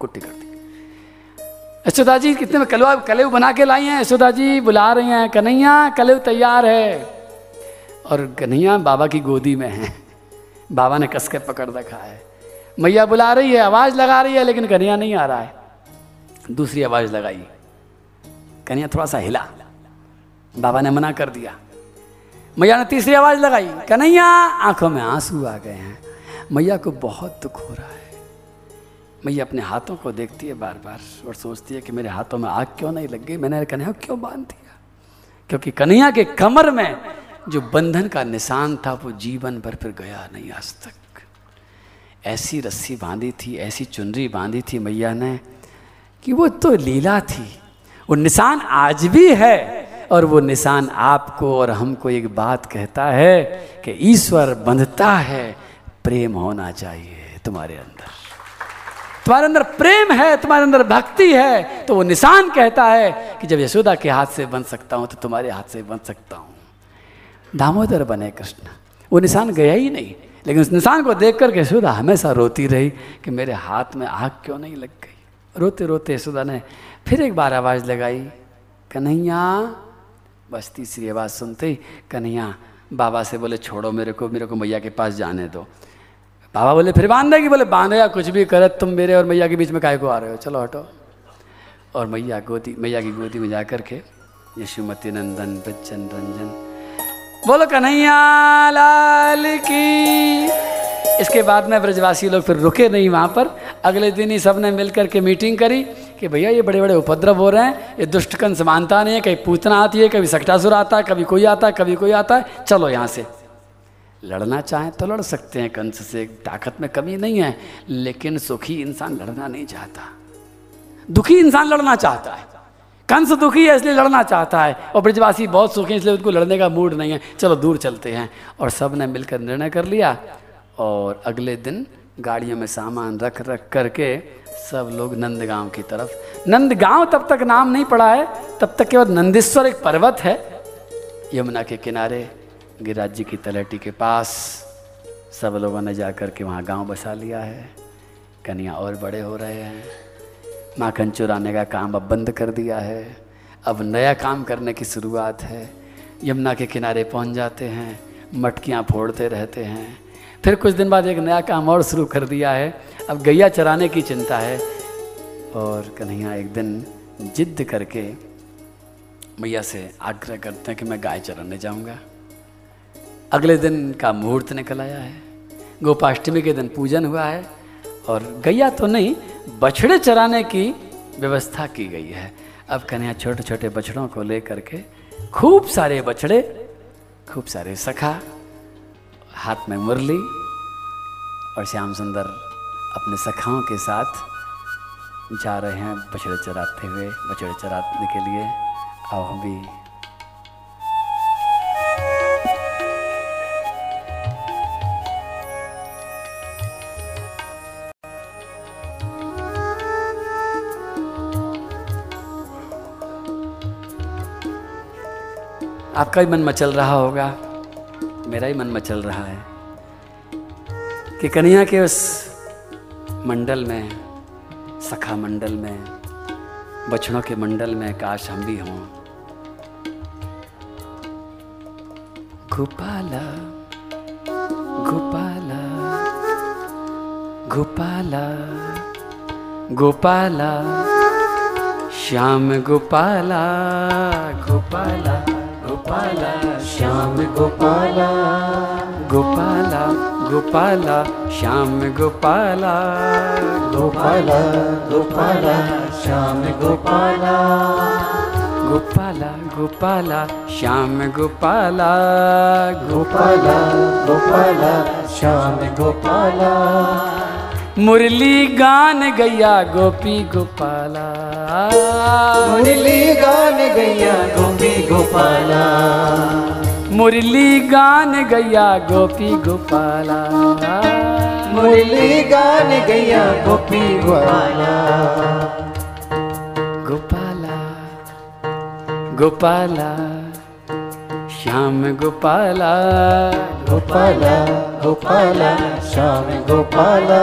कुट्टी कर दी। यशोदा जी कितने में कलवा कलेव बना के लाई हैं, यशोदा जी बुला रही हैं, कन्हैया, कलेव तैयार है। और कन्हैया बाबा की गोदी में है। बाबा ने कस के पकड़ रखा है। मैया बुला रही है, आवाज़ लगा रही है, लेकिन कन्हैया नहीं आ रहा है। दूसरी आवाज़ लगाई। कन्हैया थोड़ा सा हिला। बाबा ने मना कर दिया। मैया ने तीसरी आवाज़ लगाई। कन्हैया, आँखों में आँसू आ गए हैं। मैया को बहुत दुख हो रहा है। मैया अपने हाथों को देखती है बार बार और सोचती है कि मेरे हाथों में आग क्यों नहीं लग गई? मैंने कन्हैया क्यों बाँध दिया? क्योंकि कन्हैया के कमर में जो बंधन का निशान था, वो जीवन भर फिर गया नहीं आज तक। ऐसी रस्सी बांधी थी, ऐसी चुनरी बांधी थी मैया ने कि वो तो लीला थी। वो निशान आज भी है और वो निशान आपको और हमको एक बात कहता है कि ईश्वर बंधता है, प्रेम होना चाहिए तुम्हारे अंदर। तुम्हारे अंदर प्रेम है, तुम्हारे अंदर भक्ति है तो वो निशान कहता है कि जब यशोदा के हाथ से बन सकता हूँ तो तुम्हारे हाथ से बन सकता हूँ। दामोदर बने कृष्ण, वो निशान गया ही नहीं। लेकिन उस निशान को देख कर यशोदा हमेशा रोती रही कि मेरे हाथ में आग क्यों नहीं लग गई? रोते रोते यशोदा ने फिर एक बार आवाज़ लगाई, कन्हैया। बस तीसरी आवाज़ सुनते ही कन्हैया बाबा से बोले, छोड़ो मेरे को मेरे को मैया के पास जाने दो। बाबा बोले, फिर बाँध देगी बोले, बांधे या कुछ भी करे, तुम मेरे और मैया के बीच में काय को आ रहे हो? चलो हटो। और मैया गोदी, मैया की गोदी में जा कर के यशुमती नंदन, बच्चन, रंजन बोलो कन्हैया लाल की। इसके बाद में ब्रजवासी लोग फिर रुके नहीं वहाँ पर। अगले दिन ही सबने मिलकर के मीटिंग करी कि भैया, ये बड़े बड़े उपद्रव हो रहे हैं। ये दुष्ट कंस मानता नहीं है। कहीं पूतना आती है, कभी सकटासुर आता है, कभी कोई आता है, कभी कोई आता है। चलो यहाँ से। लड़ना चाहें तो लड़ सकते हैं। कंस से ताकत में कमी नहीं है। लेकिन सुखी इंसान लड़ना नहीं चाहता। दुखी इंसान लड़ना चाहता है। कंस दुखी है, इसलिए लड़ना चाहता है। और ब्रजवासी बहुत सुखी है, इसलिए उनको लड़ने का मूड नहीं है। चलो, दूर चलते हैं। और सबने मिलकर निर्णय कर लिया। और अगले दिन गाड़ियों में सामान रख रख करके सब लोग नंदगांव की तरफ़। नंदगांव तब तक नाम नहीं पड़ा है। तब तक केवल नंदेश्वर एक पर्वत है। यमुना के किनारे, गिरिराज जी की तलहटी के पास सब लोगों ने जाकर के वहाँ गाँव बसा लिया है। कन्या और बड़े हो रहे हैं। माखन चुराने का काम अब बंद कर दिया है। अब नया काम करने की शुरुआत है। यमुना के किनारे पहुँच जाते हैं, मटकियाँ फोड़ते रहते हैं। फिर कुछ दिन बाद एक नया काम और शुरू कर दिया है। अब गैया चराने की चिंता है। और कन्हैया एक दिन जिद्द करके मैया से आग्रह करते हैं कि मैं गाय चराने जाऊँगा। अगले दिन का मुहूर्त निकल आया है। गोपाष्टमी के दिन पूजन हुआ है। और गैया तो नहीं, बछड़े चराने की व्यवस्था की गई है। अब कन्या छोटे छोटे बछड़ों को लेकर के खूब सारे बछड़े, खूब सारे सखा, हाथ में मुरली और श्याम सुंदर अपने सखाओं के साथ जा रहे हैं बछड़े चराते हुए, बछड़े चराने के लिए। आओ हम भी आपका भी मन मचल रहा होगा, मेरा ही मन मचल रहा है कि कन्हैया के उस मंडल में, सखा मंडल में, बछड़ों के मंडल में काश हम भी हों। गोपाला गोपाला गोपाला गोपाला, श्याम गोपाला गोपाला। गोपाला, श्याम गोपाला गोपाला गोपाला, श्याम गोपाला गोपाला गोपाला, श्याम गोपाला गोपाला गोपाला, श्याम गोपाला गोपाला गोपाला, श्याम गोपाला। मुरली गान गैया गोपी गोपाला। मुरली गान गैया गोपी गोपाला। मुरली गान गैया गोपी गोपाला। मुरली गान गैया गोपी गोपाला। गोपाला गोपाला। श्याम गोपाला। गोपाला गोपाला श्याम गोपाला।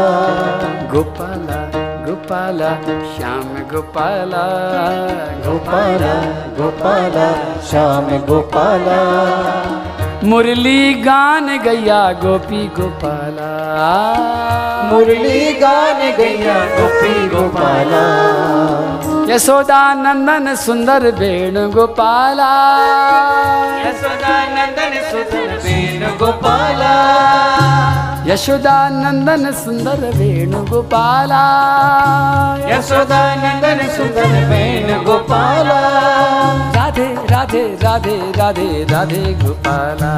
गोपाला गोपाला श्याम गोपाला। गोपाला गोपाला श्याम गोपाला मुरली गान गैया गोपी गोपाला। मुरली गान गैया गोपी गोपाला। यशोदा नंदन सुंदर वेणु गोपाला। यशोदा नंदन सुंदर वेणु गोपाला। यशोदा नंदन सुंदर वेणु गोपाला। यशोदा नंदन सुंदर वेणु गोपाला। राधे राधे राधे राधे गोपाला।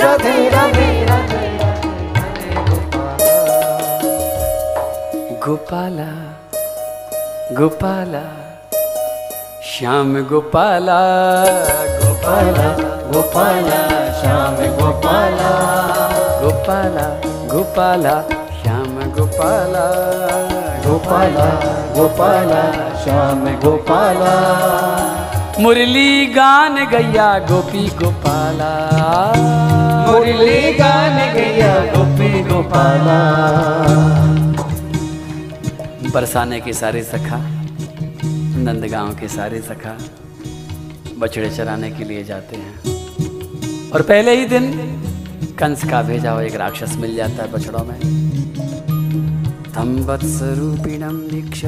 राधे राधे राधे गोपाला गोपाला, श्याम गोपाला। गोपाला गोपाला, श्याम गोपाला। गोपाला गोपाला, श्याम गोपाला। गोपाला गोपाला, श्याम गोपाला। मुरली गान गैया गोपी गोपाला। मुरली गान गैया गोपी गोपाला। बरसाने के सारे सखा नंदगांव के सारे सखा बछड़े चराने के लिए जाते हैं। और पहले ही दिन कंस का भेजा हुआ एक राक्षस मिल जाता है बछड़ों में। तम वत्सरूपिणम दीक्ष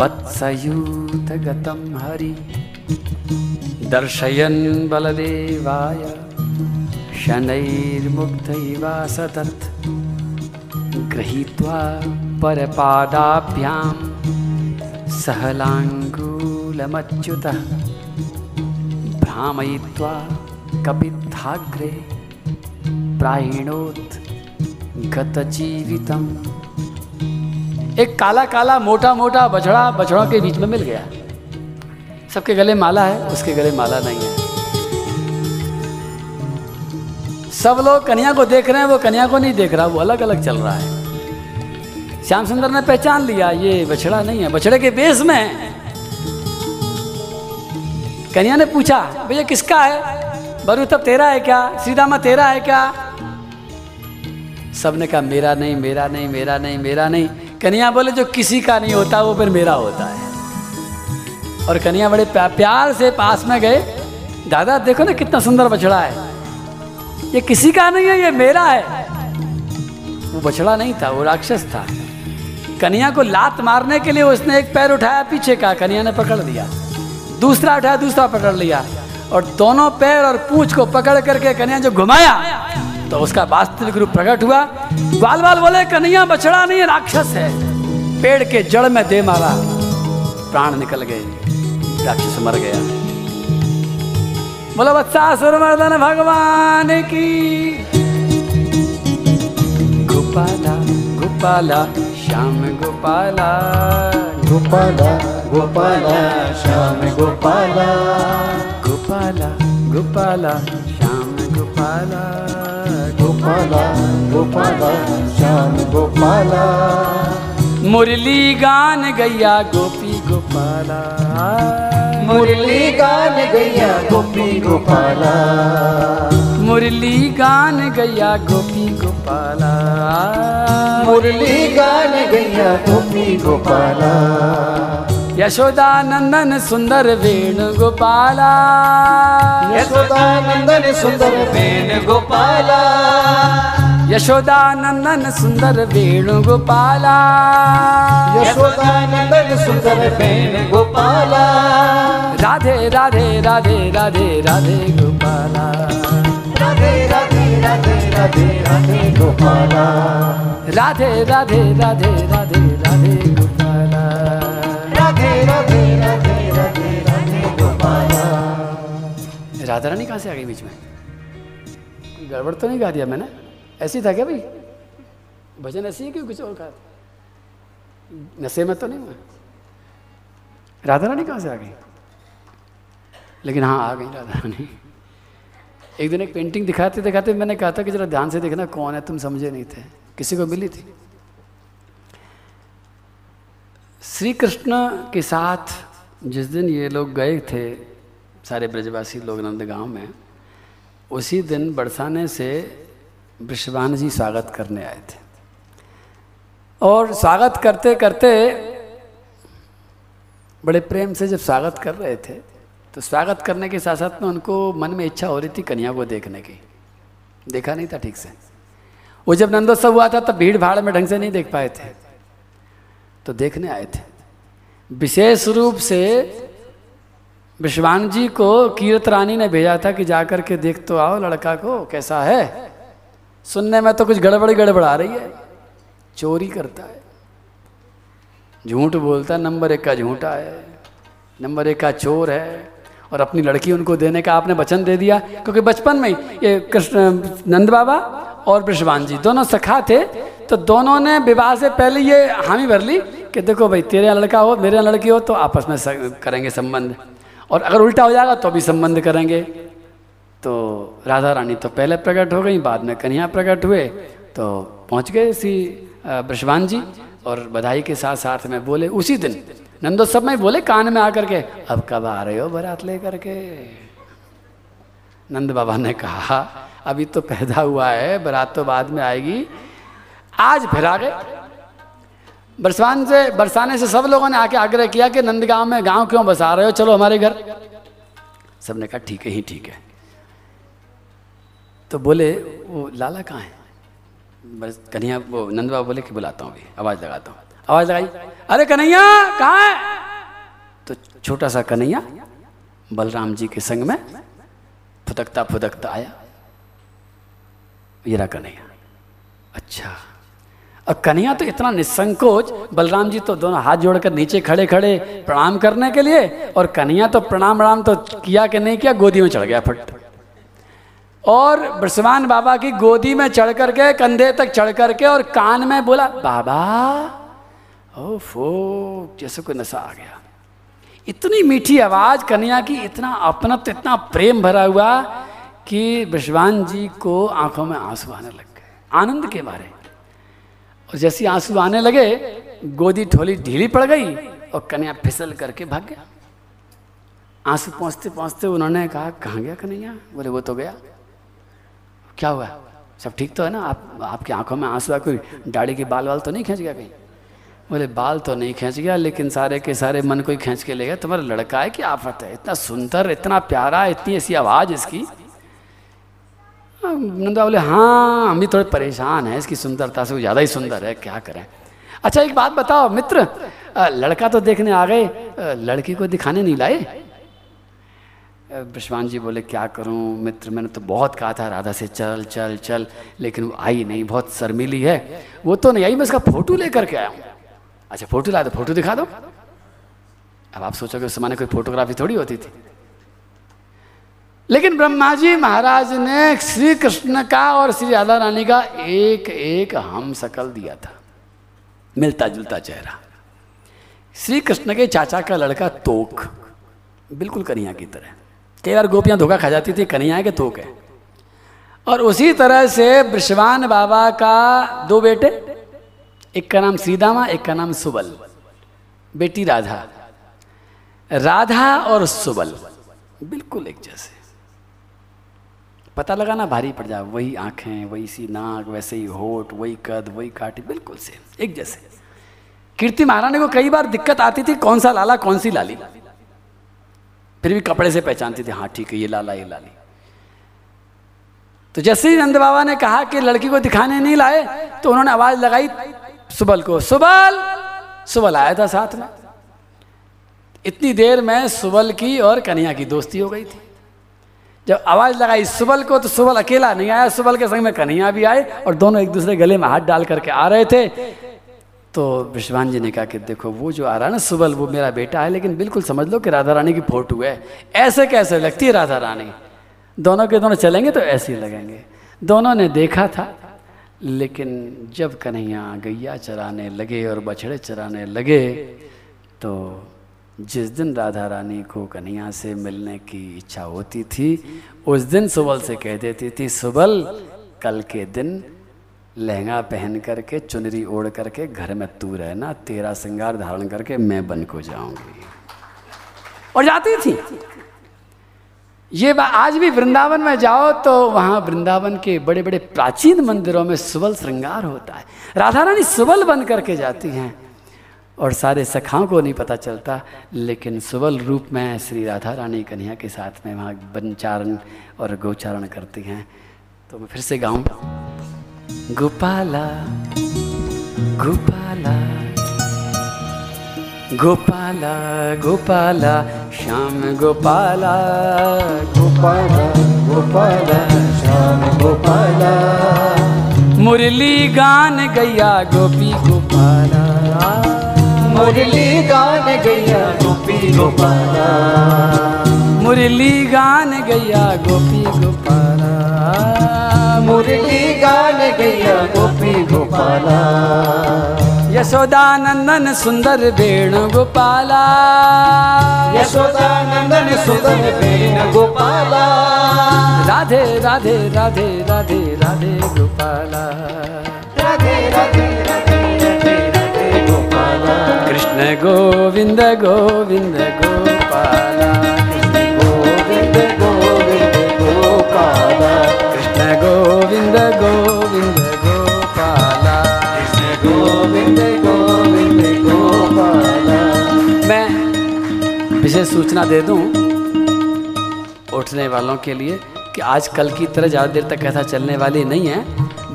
वत्सयूत गतम हरि। दर्शयन बलदेवाय शनैर्मुग्धैवा सतत। गृहीत्वा परपादाभ्यां सहलाङ्गूलमच्युतः। भ्रामयित्वा कपित्थाग्रे प्रायणोत् गतजीवितम् एक काला काला मोटा मोटा बछड़ा बछड़ों के बीच में मिल गया। सबके गले माला है, उसके गले माला नहीं है। सब लोग कन्या को देख रहे हैं, वो कन्या को नहीं देख रहा, वो अलग अलग चल रहा है। श्याम सुंदर ने पहचान लिया, ये बछड़ा नहीं है, बछड़े के बेस में। कन्या ने पूछा, भैया, किसका है? बरू, तब तेरा है क्या? श्रीदामा तेरा है क्या? सबने कहा मेरा नहीं मेरा नहीं मेरा नहीं मेरा नहीं। कन्या बोले जो किसी का नहीं होता वो फिर मेरा होता है। और कन्या बड़े प्या, प्यार से पास में गए। दादा देखो ना कितना सुंदर बछड़ा है। ये किसी का नहीं है ये मेरा है। वो बछड़ा नहीं था वो राक्षस था। कन्या को लात मारने के लिए उसने एक पैर उठाया पीछे का कन्या ने पकड़ लिया। दूसरा उठाया दूसरा पकड़ लिया। और दोनों पैर और पूछ को पकड़ करके कन्या जो घुमाया तो उसका वास्तविक रूप प्रकट हुआ। बाल बाल बोले कन्हैया बछड़ा नहीं है राक्षस है। पेड़ के जड़ में दे मारा। प्राण निकल गए। राक्षस मर गया। बोलो बत्सासुर मर्दन भगवान की। गोपाला गोपाला श्याम गोपाला। गोपाला गोपाला श्याम गोपाला। गोपाला गोपाला श्याम गोपाला। गोपाला गोपाला श्याम गोपाला। मुरली गान गैया गोपी गोपाला। मुरली गान गैया गोपी गोपाला। मुरली गान गैया गोपी गोपाला। मुरली गान गैया गोपी गोपाला। यशोदा नंदन सुंदर वेणु गोपाला यशोदा नंदन सुंदर बेन गोपाला यशोदा नंदन सुंदर वेणु गोपाला यशोदा नंदन सुंदर बेन गोपाला राधे राधे राधे राधे राधे गोपाला। राधे राधे राधे राधे राधे गोपाला। राधे राधे राधे राधे राधे गोपाला। राधे रानी कहाँ से आ गई बीच में? गड़बड़ तो नहीं गा दिया मैंने? ऐसी था क्या भाई? भजन ऐसी है कि कुछ और का नशे में तो नहीं हुआ? राधा रानी कहाँ से आ गई? लेकिन हाँ आ गई राधा रानी। एक दिन एक पेंटिंग दिखाते दिखाते मैंने कहा था कि जरा ध्यान से देखना कौन है, तुम समझे नहीं थे। किसी को मिली थी? श्री कृष्ण के साथ जिस दिन ये लोग गए थे, सारे ब्रजवासी लोग नंदगांव में, उसी दिन बरसाने से वृषभान जी स्वागत करने आए थे। और स्वागत करते करते बड़े प्रेम से जब स्वागत कर रहे थे तो स्वागत करने के साथ साथ में उनको मन में इच्छा हो रही थी कन्या को देखने की। देखा नहीं था ठीक से। वो जब नंदोत्सव हुआ था, तब भीड़ भाड़ में ढंग से नहीं देख पाए थे। तो देखने आए थे। विशेष रूप से विश्वान जी को कीरत रानी ने भेजा था कि जाकर के देख तो आओ, लड़का को कैसा है। सुनने में तो कुछ गड़बड़ी गड़बड़ आ रही है। चोरी करता है। झूठ बोलता है, नंबर एक का झूठा है, नंबर एक का चोर है, और अपनी लड़की उनको देने का आपने वचन दे दिया, क्योंकि बचपन में ये कृष्ण, नंद बाबा और ब्रषवान जी दोनों सखा थे तो दोनों ने विवाह से पहले ये हामी भर ली कि देखो भाई, तेरे यहाँ लड़का हो, मेरे यहाँ लड़की हो तो आपस में करेंगे संबंध। और अगर उल्टा हो जाएगा तो भी संबंध करेंगे। तो राधा रानी तो पहले प्रकट हो गई, बाद में कन्या प्रकट हुए तो पहुँच गए श्री ब्रषवान जी, और बधाई के साथ साथ में बोले, उसी दिन, नंदोत्सव में बोले कान में आकर के, अब कब आ रहे हो बारात लेकर के? नंद बाबा ने कहा, अभी तो पैदा हुआ है, बारात तो बाद में आएगी। आज फिर आ गए। बरसान से, बरसाने से सब लोगों ने आके आग्रह किया कि नंदगांव में गाँव क्यों बसा रहे हो? चलो हमारे घर। सबने कहा, ठीक है, ही ठीक है। तो बोले, वो लाला कहाँ है? बस कन्हैया, वो नंद बाबा बोले कि बुलाता हूँ अभी, आवाज़ लगाता हूँ। आवाज़ लगाई, अरे कन्हैया, कहाँ है? तो छोटा सा कन्हैया, बलराम जी के संग में फुदकता फुदकता आया। ये रहा कन्हैया। अच्छा। और कन्हैया तो इतना निसंकोच, बलराम जी तो दोनों हाथ जोड़कर नीचे खड़े खड़े प्रणाम करने के लिए और कन्हैया तो प्रणाम प्रणाम तो किया कि नहीं किया, गोदी में चढ़ गया फट। और ब्रसवान बाबा की गोदी में चढ़ करके कंधे तक चढ़ करके और कान में बोला, बाबा ओफो जैसे कोई नशा आ गया। इतनी मीठी आवाज़ कन्या की, इतना अपनत्व, इतना प्रेम भरा हुआ कि ब्रशवान जी को आँखों में आँसू आने लग गए। आनंद के मारे और जैसे आँसू आने लगे गोदी ठोली ढीली पड़ गई और कन्या फिसल करके भाग गया। आँसू पहुँचते पहुँचते उन्होंने कहा कहाँ गया कन्हैया? बोले वो तो गया। क्या हुआ? सब ठीक तो है ना? आप आपकी आँखों में आँसू आ कोई दाढ़ी के बाल वाल तो नहीं खींच गया कहीं? बोले बाल तो नहीं खींच गया लेकिन सारे के सारे मन को ही खींच के ले गया। तुम्हारा लड़का है कि आफत है? इतना सुंदर इतना प्यारा इतनी ऐसी आवाज़ इसकी। हाँ, नंदा बोले हाँ हम भी थोड़े परेशान हैं, इसकी सुंदरता से वो ज़्यादा ही सुंदर है, क्या करें? अच्छा एक बात बताओ, मित्र लड़का तो देखने आ गए लड़की को दिखाने नहीं लाए? ब्रशवान जी बोले, क्या करूँ, मित्र, मैंने तो बहुत कहा था, राधा से चल चल चल, लेकिन वो आई नहीं, बहुत शर्मीली है। वो तो नहीं आई, मैं उसका फ़ोटो लेकर के आया हूँ। अच्छा फ़ोटो ला दो, फ़ोटो दिखा दो। अब आप सोचोगे उस समय कोई फोटोग्राफी थोड़ी होती थी। लेकिन ब्रह्मा जी महाराज ने श्री कृष्ण का और श्री राधा रानी का एक एक हम सकल दिया था। मिलता जुलता चेहरा। श्री कृष्ण के चाचा का लड़का तोक। बिल्कुल कन्हैया की तरह। कई बार गोपियाँ धोखा खा जाती थी, कन्हैया के तोक है। और उसी तरह से वृषवान बाबा का दो बेटे, एक का नाम श्रीदामा, एक का नाम सुबल। बेटी राधा। राधा और सुबल। बिल्कुल एक जैसे। पता लगाना भारी पड़ जाए। वही आँखें, वही सी नाक, वैसे ही होठ, वही कद, वही काटी बिल्कुल से एक जैसे। कीर्ति महारानी को कई बार दिक्कत आती थी, कौन सा लाला, कौन सी लाली? फिर भी कपड़े से पहचानती थी हाँ ठीक है, ये लाला, ये लाली। तो जैसे ही नंद बाबा ने कहा कि लड़की को दिखाने नहीं लाए तो उन्होंने आवाज़ लगाई, सुबल को, सुबल सुबल आया था साथ में। इतनी देर में सुबल की और कन्हैया की दोस्ती हो गई थी। जब आवाज़ लगाई, सुबल को तो सुबल अकेला नहीं आया, सुबल के संग में कन्हैया भी आए और दोनों एक दूसरे गले में हाथ डाल करके आ रहे थे। तो विश्वान जी ने कहा कि देखो, वो जो आ रहा है ना सुबल, वो मेरा बेटा है, लेकिन बिल्कुल समझ लो कि राधा रानी की फ़ोटो है। ऐसे कैसे लगती है राधा रानी? दोनों के दोनों चलेंगे तो ऐसे ही लगेंगे। दोनों ने देखा था, लेकिन जब कन्हैया गैया चराने लगे और बछड़े चराने लगे तो जिस दिन राधा रानी को कन्हैया से मिलने की इच्छा होती थी, उस दिन सुबल से कह देती थी, सुबल, कल के दिन लहंगा पहन करके, चुनरी ओढ़ करके घर में तू रहना, तेरा श्रृंगार धारण करके मैं बन को जाऊँगी। और जाती थी। ये बात आज भी वृंदावन में जाओ तो वहाँ वृंदावन के बड़े बड़े प्राचीन मंदिरों में सुबल श्रृंगार होता है। राधा रानी सुबल बन करके जाती हैं। और सारे सखाओं को नहीं पता चलता, लेकिन सुबल रूप में श्री राधा रानी कन्हैया के साथ में वहाँ बनचारण और गोचारण करती हैं। तो मैं फिर से गाऊं गोपाला गोपाला गोपाला गोपाला, श्याम गोपाला गोपाला गोपाला, श्याम गोपाला। मुरली गान गैया गोपी गोपाला। मुरली गान गैया गोपी गोपाला। मुरली गान गैया गोपी गोपाला। मुरली गान गैया गोपी गोपाला। यशोदा नंदन सुंदर वेणु गोपाला। यशोदा नंदन सुंदर बेन गोपाला। राधे राधे राधे राधे राधे गोपाला। राधे राधे राधे राधे। कृष्ण गोविंद गोपाला। कृष्ण गोपाला। गोविंद गोविंद गोपाला। मैं विशेष सूचना दे दूँ उठने वालों के लिए कि आज कल की तरह ज़्यादा देर तक कथा चलने वाली नहीं है।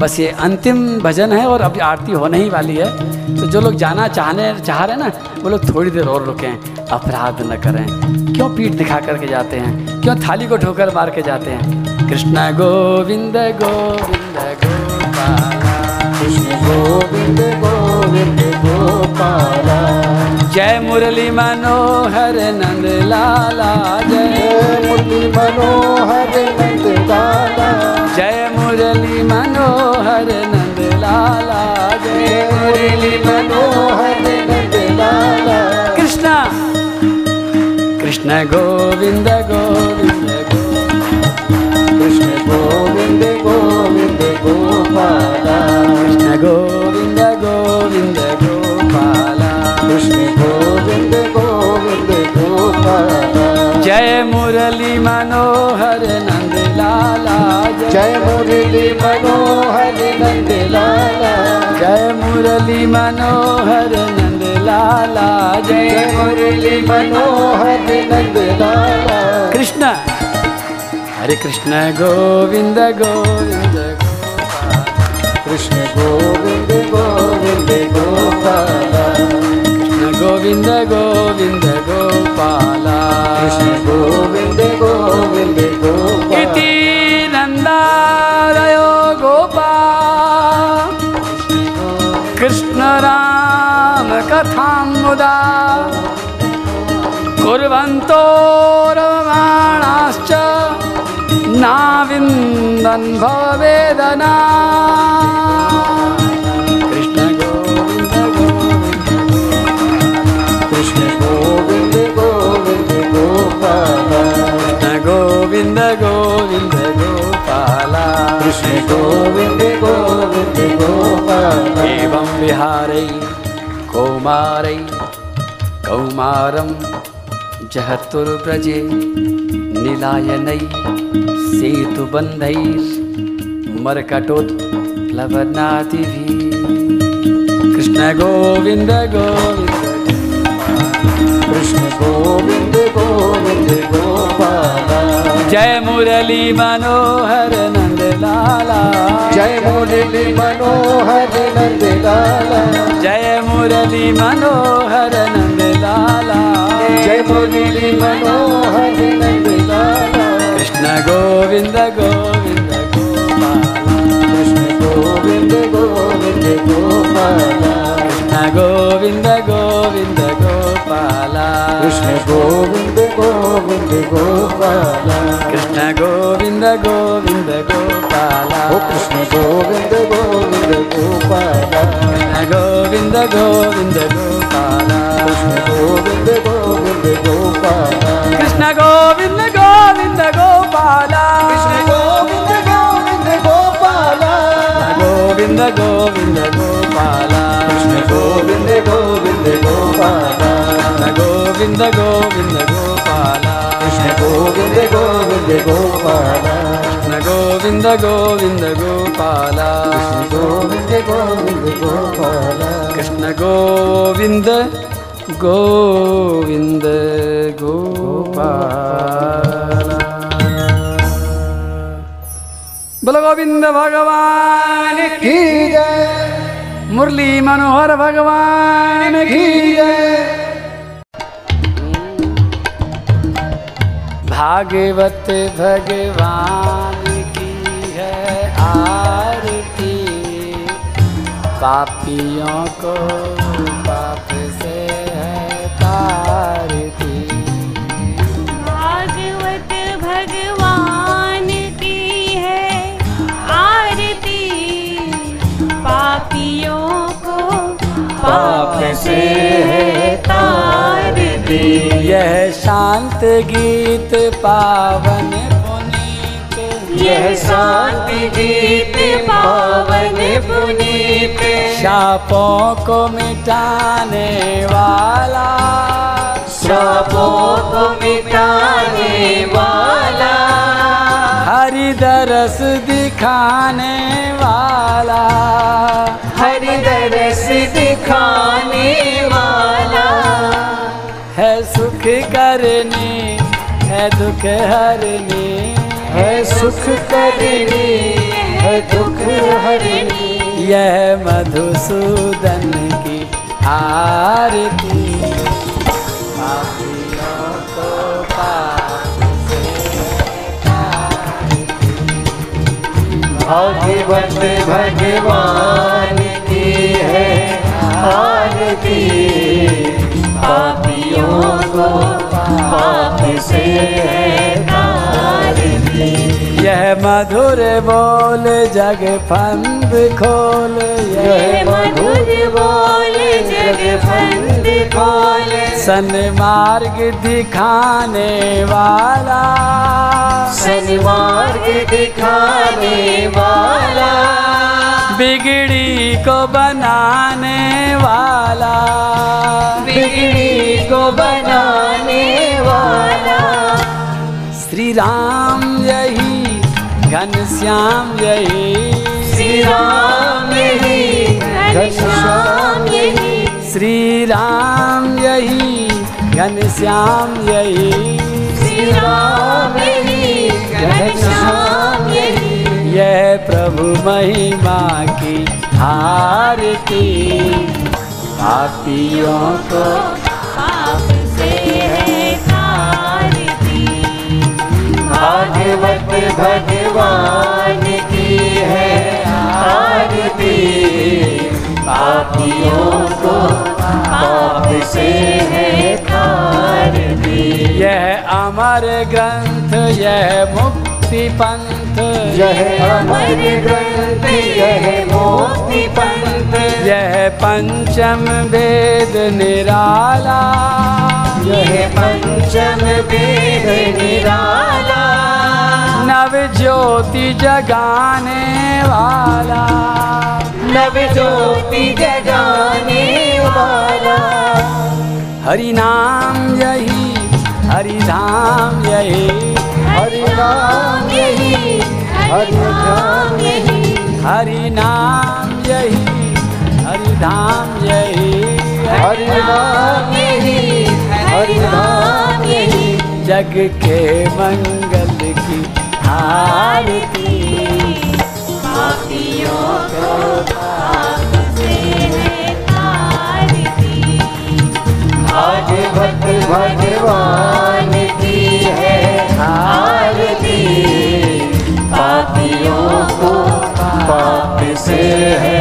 बस ये अंतिम भजन है और अभी आरती होने ही वाली है। तो जो लोग जाना चाहने चाह रहे हैं ना वो लोग थोड़ी देर और रुकें अपराध न करें। क्यों पीठ दिखा करके जाते हैं? क्यों थाली को ठोकर मार के जाते हैं? कृष्ण गोविंद गोविंद गोपाला। कृष्ण गोविंद गोविंद गोपाला जय मुरली मनोहर नंद लाला जय। जय मुरली मनोहर नंद लाला। जय मुरली मनोहर नंद लाला जय। मुरली मनोहर नंद लाला। कृष्ण। कृष्ण गोविंद गोविंद गोपाला। कृष्ण गोविंद गोविंद गोपाला। कृष्ण गोविंद गोविंद गोपाला। कृष्ण गोविंद गोविंद गोपाला। जय मुरली मनोहर नंद लाला जय मुरली मनोहर नंद लाला जय मुरली मनोहर नंद लाला जय मुरली मनोहर नंद लाला कृष्ण। हरे कृष्ण गोविंद गोविंद गोपाल। कृष्ण गोविंद गोविंद गोपाला। गोविन्द गोविन्द गोपाला गोविन्द गोविन्द इति श्रीगोविन्दगोविन्दगोतीनन्दरयो गोपा कृष्णरामकथां मुदा कुर्वन्तो रमाणाश्च नाविन्दन् भवेदना कृष्ण गोविंद गोविंद, गोपाला। एवं विहारै कौमारै जहतुर्व्रजे निलायनै सेतुबन्धैर्मर्कटोत्प्लवनादिभिः कृष्ण गोविंद गोविंद। कृष्ण गोविंद गोपाला जय मुरली मनोहर नंद लाला। जय मुरली मनोहर नंद लाला। जय मुरली मनोहर नंद लाला। जय मुरली मनोहर नंद लाला। Krishna Govind Govind Gopala. Krishna Govind Govind Gopala. Krishna Govind Krishna Govinda Govinda Gopala. Krishna Govinda Govinda Gopala. O Krishna Govinda Govinda Gopala. Krishna Govinda Govinda Gopala. Krishna Govinda Govinda Gopala. Krishna Govinda Govinda Gopala. Krishna Govinda Govinda Govinda Govinda Gopala. Krishna Govinda Govinda Gopala. Govind Govind Gopala. Krishna Govind Govind Gopala. Krishna Govind Govind Gopala. Govind Govind Gopala. Krishna Govind Govind Gopala. बोलो गोविंद भगवान की जय। मुरली मनोहर भगवान की की जय। भागवत भगवान की है आरती। पापियों को पाप से है तारती। भागवत भगवान की है आरती। पापियों को पाप से है तारती यह शांत गीत पावन पुनीत। यह शांत गीत पावन पुनीत। शापों को मिटाने वाला। शापों को मिटाने वाला। हरि दरस दिखाने वाला। हरि दरस दिखाने वाला। है सुख करने है दुख हरने। है सुख करनी है दुख हरनी। यह मधुसूदन की आरती। पापियों को पाप भगवान की है आरती। पापियों को पाप से है मधुर बोल जग फंद खोल ये मधुर बोल जग फंद खोल सन्मार्ग दिखाने वाला। सन्मार्ग दिखाने वाला। बिगड़ी को बनाने वाला। बिगड़ी को बनाने वाला। श्री राम यही घनश्याम यही। श्री राम यही। घनश्याम यही श्री राम यही। घनश्याम यही श्री राम यही घनश्याम यही। यह प्रभु महिमा की आरती पापियों को भागवत भगवान की है आरती। पापियों को पाप से है तारती यह अमर ग्रंथ, यह मुक्ति पंथ। यह अमर ग्रंथ यह मोक्ति पंथ यह पंचम वेद निराला। यह पंचम वेद निराला। नव ज्योति जगाने वाला। नव ज्योति जगाने वाला। हरि नाम यही हरि धाम यही। हरि नाम यही हरि नाम यही। हरि नाम यही हरि धाम यही। हरि नाम यही हरि नाम यही। जग के मंगल की आरती। पापियों को पाप से भगवान आरती, पापियों को पाप से है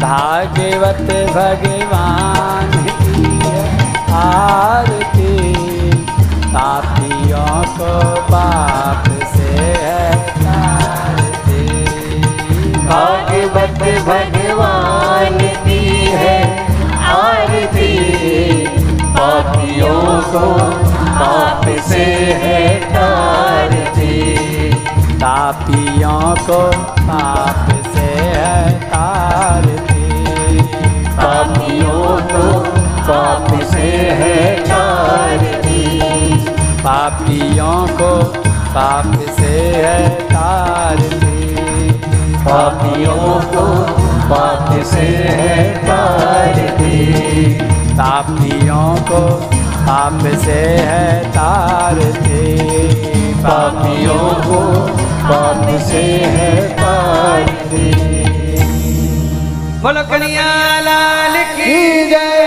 भागवत भगवान आरती, पापियों को पाप से है भागवत भगवान को पाप से है तारती पापियों को पाप से है तारती पापियों को पाप से है तारती पापियों को पाप से है तारती पापियों को पाप से है तारती पापियों को पाप से है तारती पापियों को, पाप से है तारती बोलो कन्हैया लाल की जय,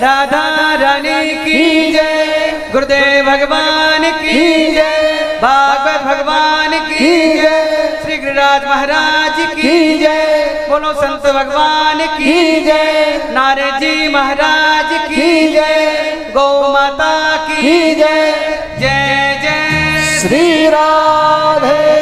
राधा रानी की जय, गुरुदेव भगवान की जय, भागवत भगवान की जय श्री गुरुराज महाराज की जय, बोलो संत भगवान की जय, नारद जी महाराज की जय। गौ माता की जय। जय जय। श्री राधे।